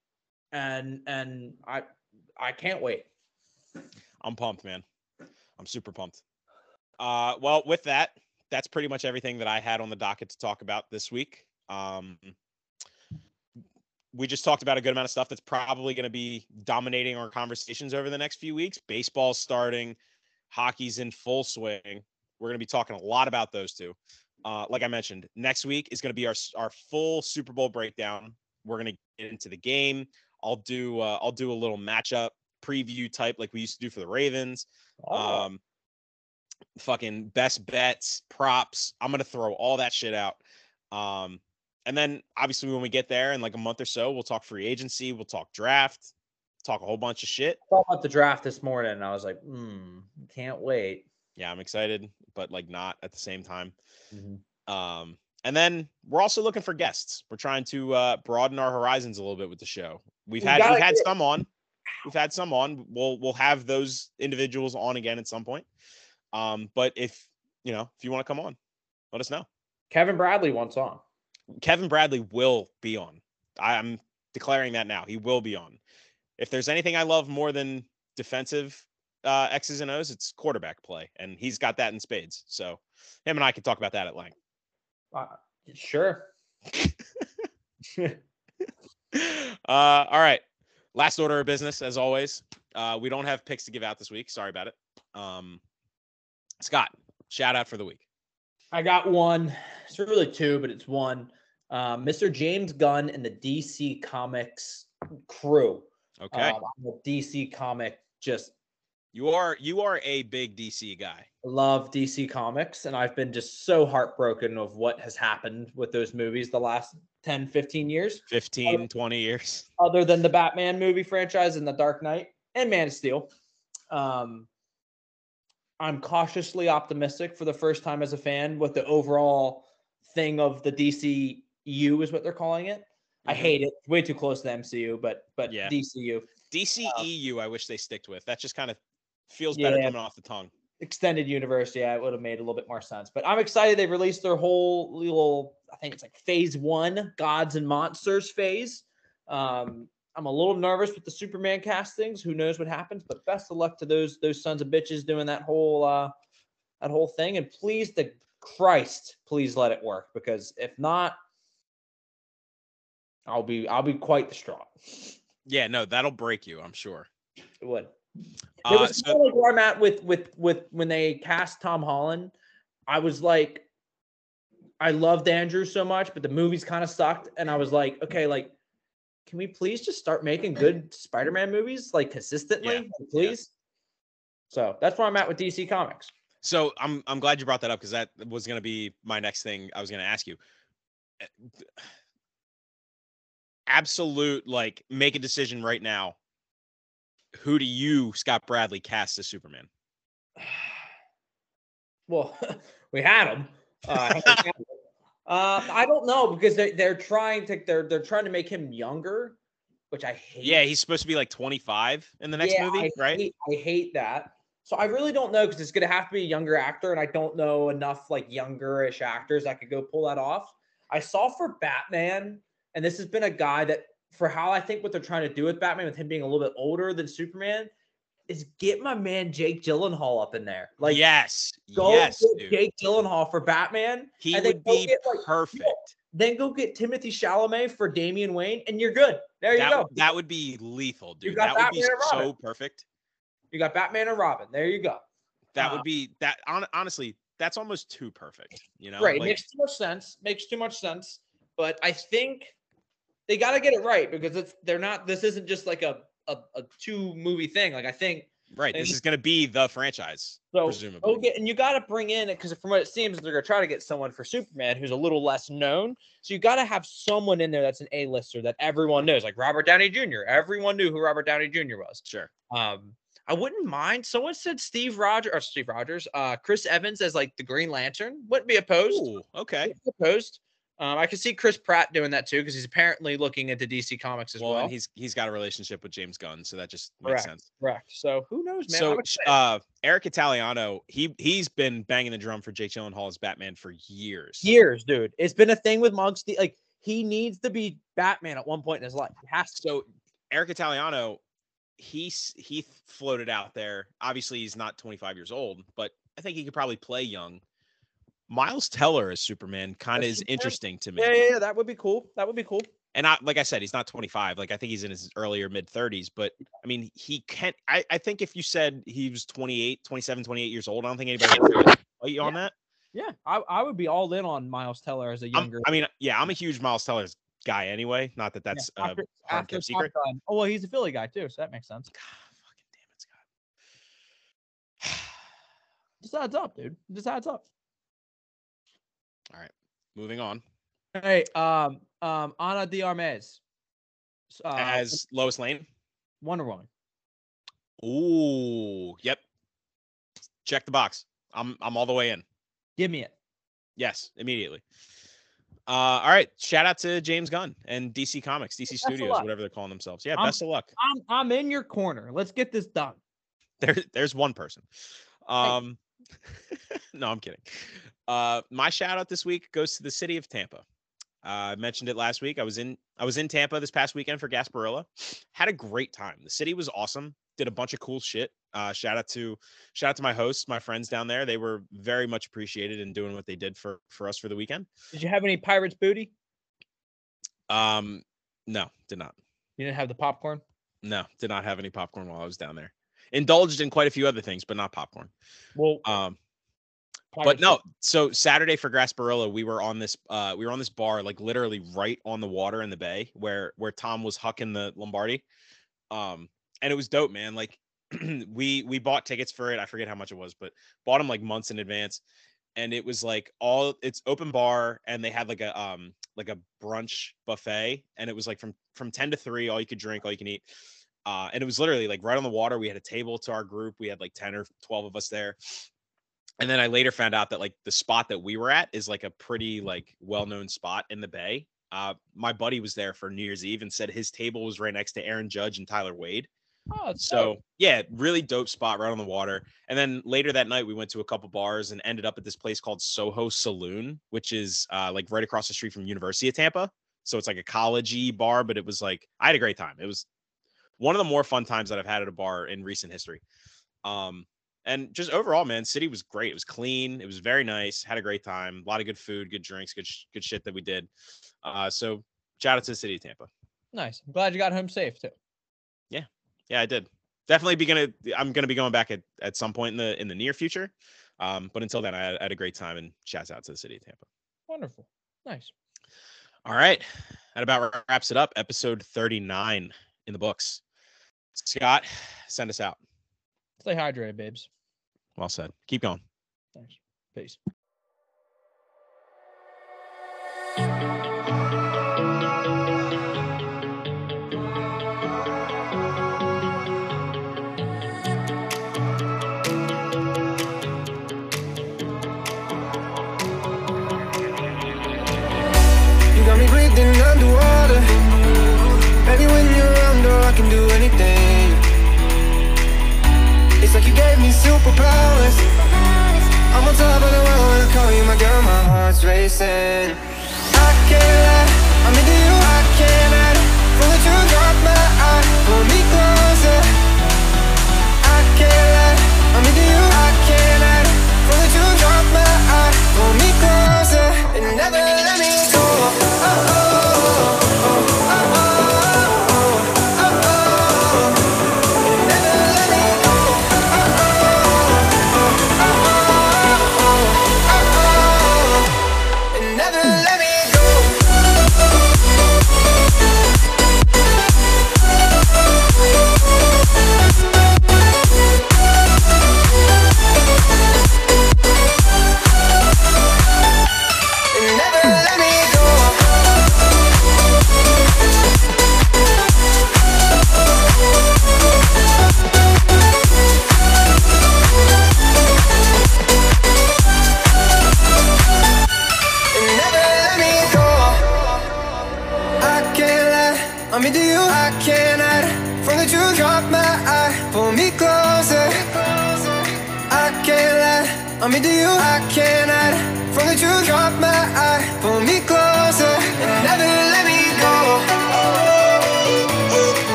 [SPEAKER 4] and and I I can't wait.
[SPEAKER 3] I'm pumped, man. I'm super pumped. Uh, well, with that, that's pretty much everything that I had on the docket to talk about this week. Um, we just talked about a good amount of stuff that's probably going to be dominating our conversations over the next few weeks. Baseball's starting, hockey's in full swing. We're going to be talking a lot about those two. Uh, like I mentioned, next week is going to be our our full Super Bowl breakdown. We're going to get into the game. I'll do uh, I'll do a little matchup preview type like we used to do for the Ravens.
[SPEAKER 4] Oh,
[SPEAKER 3] Um, fucking best bets, props. I'm gonna throw all that shit out. Um, and then obviously when we get there in like a month or so, we'll talk free agency, we'll talk draft, talk a whole bunch of shit.
[SPEAKER 4] I thought about the draft this morning and I was like, hmm, can't wait.
[SPEAKER 3] Yeah, I'm excited, but like not at the same time.
[SPEAKER 4] Mm-hmm.
[SPEAKER 3] Um, and then we're also looking for guests. We're trying to uh, broaden our horizons a little bit with the show. We've
[SPEAKER 4] We
[SPEAKER 3] had we've had some on. We've had some on. We'll we'll have those individuals on again at some point. Um, but if you know if you want to come on, let us know.
[SPEAKER 4] Kevin Bradley wants on.
[SPEAKER 3] Kevin Bradley will be on. I'm declaring that now. He will be on. If there's anything I love more than defensive uh, X's and O's, it's quarterback play, and he's got that in spades. So him and I can talk about that at length.
[SPEAKER 4] Uh, sure.
[SPEAKER 3] uh, all right. Last order of business, as always. Uh, we don't have picks to give out this week. Sorry about it. Um, Scott, shout out for the week.
[SPEAKER 4] I got one. It's really two, but it's one. Um, Mr. James Gunn and the DC Comics crew.
[SPEAKER 3] Okay,
[SPEAKER 4] Um, DC comic, just
[SPEAKER 3] you are you are a big DC guy.
[SPEAKER 4] love DC Comics, and I've been just so heartbroken of what has happened with those movies the last 10, 15 years,
[SPEAKER 3] 15, 20 years.
[SPEAKER 4] other than the Batman movie franchise and the Dark Knight and Man of Steel. Um, I'm cautiously optimistic for the first time as a fan with the overall thing of the DCU is what they're calling it. I
[SPEAKER 3] Mhm.
[SPEAKER 4] hate it. Way too close to the MCU, but but
[SPEAKER 3] Yeah.
[SPEAKER 4] DCU
[SPEAKER 3] DCEU, I wish they sticked with. That just kind of feels better coming off the tongue.
[SPEAKER 4] extended universe, yeah, it would have made a little bit more sense. But I'm excited they released their whole little, I think it's like phase one, gods and monsters phase. Um, I'm a little nervous with the Superman castings. Who knows what happens? But best of luck to those those sons of bitches doing that whole uh that whole thing. And please the Christ, please let it work because if not, I'll be I'll be quite distraught.
[SPEAKER 3] Yeah, no, that'll break you, I'm sure.
[SPEAKER 4] It would. It
[SPEAKER 3] Uh,
[SPEAKER 4] was
[SPEAKER 3] so,
[SPEAKER 4] kind of like where I'm at with with with when they cast Tom Holland. I was like, I loved Andrew so much, but the movies kind of sucked, and I was like, okay, like, can we please just start making good Spider-Man movies like consistently,
[SPEAKER 3] Yeah,
[SPEAKER 4] please? So that's where I'm at with DC Comics.
[SPEAKER 3] so I'm I'm glad you brought that up because that was going to be my next thing I was going to ask you. Uh, Absolute, like, make a decision right now. Who do you, Scott Bradley, cast as Superman?
[SPEAKER 4] Well, we had him. Uh, uh, I don't know because they they're trying to they're they're trying to make him younger, which I hate.
[SPEAKER 3] Yeah, he's supposed to be like 25 in the next
[SPEAKER 4] Yeah,
[SPEAKER 3] movie,
[SPEAKER 4] I
[SPEAKER 3] right?
[SPEAKER 4] Hate, I hate that. So I really don't know because it's going to have to be a younger actor, and I don't know enough like youngerish actors that could go pull that off. I saw for Batman, and this has been a guy that for how I think what they're trying to do with Batman, with him being a little bit older than Superman, is get my man Jake Gyllenhaal up in there. Like,
[SPEAKER 3] yes,
[SPEAKER 4] go
[SPEAKER 3] yes,
[SPEAKER 4] get
[SPEAKER 3] dude.
[SPEAKER 4] Jake Gyllenhaal for Batman.
[SPEAKER 3] He
[SPEAKER 4] and
[SPEAKER 3] would be
[SPEAKER 4] get, like,
[SPEAKER 3] perfect.
[SPEAKER 4] Then go get Timothy Chalamet for Damian Wayne, and you're good. There you
[SPEAKER 3] That,
[SPEAKER 4] go.
[SPEAKER 3] that would be lethal, dude. That would be so perfect.
[SPEAKER 4] You got Batman and Robin. There you go.
[SPEAKER 3] That
[SPEAKER 4] Uh,
[SPEAKER 3] would be that. On, honestly, that's almost too perfect. You know,
[SPEAKER 4] right.
[SPEAKER 3] Like,
[SPEAKER 4] makes too much sense. Makes too much sense. But I think they got to get it right because it's they're not. This isn't just like a a, a two movie thing. Like I think
[SPEAKER 3] right. This is going to be the franchise,
[SPEAKER 4] so.
[SPEAKER 3] presumably.
[SPEAKER 4] Go get and you got to bring in because from what it seems they're gonna try to get someone for Superman who's a little less known. So you got to have someone in there that's an A lister that everyone knows, like Robert Downey Jr. Everyone knew who Robert Downey Jr. was.
[SPEAKER 3] Sure.
[SPEAKER 4] Um, I wouldn't mind. Someone said Steve Rogers or Steve Rogers, uh, Chris Evans as like the Green Lantern. Wouldn't be opposed.
[SPEAKER 3] Ooh, okay.
[SPEAKER 4] Opposed. Um, I can see Chris Pratt doing that too because he's apparently looking into DC Comics as
[SPEAKER 3] Well,
[SPEAKER 4] well.
[SPEAKER 3] and he's he's got a relationship with James Gunn, so that just makes
[SPEAKER 4] Correct.
[SPEAKER 3] sense.
[SPEAKER 4] Correct. So who knows, man?
[SPEAKER 3] so,
[SPEAKER 4] I'm
[SPEAKER 3] sh-
[SPEAKER 4] excited.
[SPEAKER 3] uh, Eric Italiano, he he's been banging the drum for Jake Gyllenhaal as Batman for years.
[SPEAKER 4] years, dude. It's been a thing with Mugs. Like he needs to be Batman at one point in his life. He has to.
[SPEAKER 3] So Eric Italiano, he's he floated out there. Obviously, he's not 25 years old, but I think he could probably play young. Miles Teller as Superman kind of is interesting to me.
[SPEAKER 4] Yeah, yeah, yeah, that would be cool. That would be cool.
[SPEAKER 3] And I, like I said, he's not 25. Like I think he's in his earlier mid 30s, but I mean, he can't. I, I think if you said he was 28, 27, 28 years old, I don't think anybody would fight you on that.
[SPEAKER 4] Yeah, I, I would be all in on Miles Teller as a
[SPEAKER 3] I'm-
[SPEAKER 4] younger.
[SPEAKER 3] I mean, yeah, I'm a huge Miles Teller guy anyway. Not that
[SPEAKER 4] yeah,
[SPEAKER 3] that's a
[SPEAKER 4] after,
[SPEAKER 3] hard kept secret.
[SPEAKER 4] Oh well, he's a Philly guy too, so that makes sense.
[SPEAKER 3] Fucking damn it, Scott.
[SPEAKER 4] Just adds up, dude. Just adds up.
[SPEAKER 3] All right, moving on.
[SPEAKER 4] Hey, um, um, Ana de Armas, uh,
[SPEAKER 3] As Lois Lane.
[SPEAKER 4] Wonder Woman.
[SPEAKER 3] Ooh, yep. Check the box. I'm I'm all the way in.
[SPEAKER 4] Give me it.
[SPEAKER 3] Yes, immediately. Uh, all right. Shout out to James Gunn and DC Comics, DC
[SPEAKER 4] of
[SPEAKER 3] Studios, whatever they're calling themselves. Yeah,
[SPEAKER 4] I'm-
[SPEAKER 3] best of luck.
[SPEAKER 4] I'm I'm in your corner. Let's get this done.
[SPEAKER 3] There, there's one person. Um, no, I'm kidding. Uh, my shout out this week goes to the city of Tampa. Uh, I mentioned it last week. I was in I was in Tampa this past weekend for Gasparilla. Had a great time. The city was awesome. Did a bunch of cool shit. Uh, shout out to shout out to my hosts, my friends down there. They were very much appreciated in doing what they did for for us for the weekend.
[SPEAKER 4] Did you have any Pirates booty?
[SPEAKER 3] Um, no, did not.
[SPEAKER 4] You didn't have the popcorn.
[SPEAKER 3] No, did not have any popcorn while I was down there. Indulged in quite a few other things, but not popcorn.
[SPEAKER 4] Well,
[SPEAKER 3] Um, but no, so Saturday for Gasparilla, we were on this uh we were on this bar, like literally right on the water in the bay where where Tom was hucking the Lombardi. Um, and it was dope, man. Like we we bought tickets for it. I forget how much it was, but bought them like months in advance. And it was like all it's open bar and they had like a um like a brunch buffet and it was like from from 10 to 3 all you could drink all you can eat uh and it was literally like right on the water we had a table to our group we had like 10 or 12 of us there and then i later found out that like the spot that we were at is like a pretty like well-known spot in the bay uh my buddy was there for new year's eve and said his table was right next to aaron judge and tyler wade
[SPEAKER 4] Oh,
[SPEAKER 3] so
[SPEAKER 4] dope.
[SPEAKER 3] yeah, really dope spot right on the water. And then later that night, we went to a couple bars and ended up at this place called Soho Saloon, which is uh, like right across the street from University of Tampa. So it's like a collegey bar, but it was like I had a great time. It was one of the more fun times that I've had at a bar in recent history. Um, and just overall, man, city was great. It was clean. It was very nice. Had a great time. A lot of good food, good drinks, good sh- good shit that we did. Uh, so shout out to the city of Tampa.
[SPEAKER 4] nice. I'm glad you got home safe too.
[SPEAKER 3] Yeah, yeah, I did. Definitely be gonna. I'm gonna be going back at, at some point in the in the near future. Um, but until then, I had, I had a great time and shouts out to the city of Tampa.
[SPEAKER 4] Wonderful. Nice.
[SPEAKER 3] All right, that about wraps it up. Episode 39 in the books. Scott, send us out.
[SPEAKER 4] Stay hydrated, babes.
[SPEAKER 3] Well said. Keep going.
[SPEAKER 4] Thanks. Peace.
[SPEAKER 2] Superpowers. I'm on top of the world when I call you my girl, my heart's racing.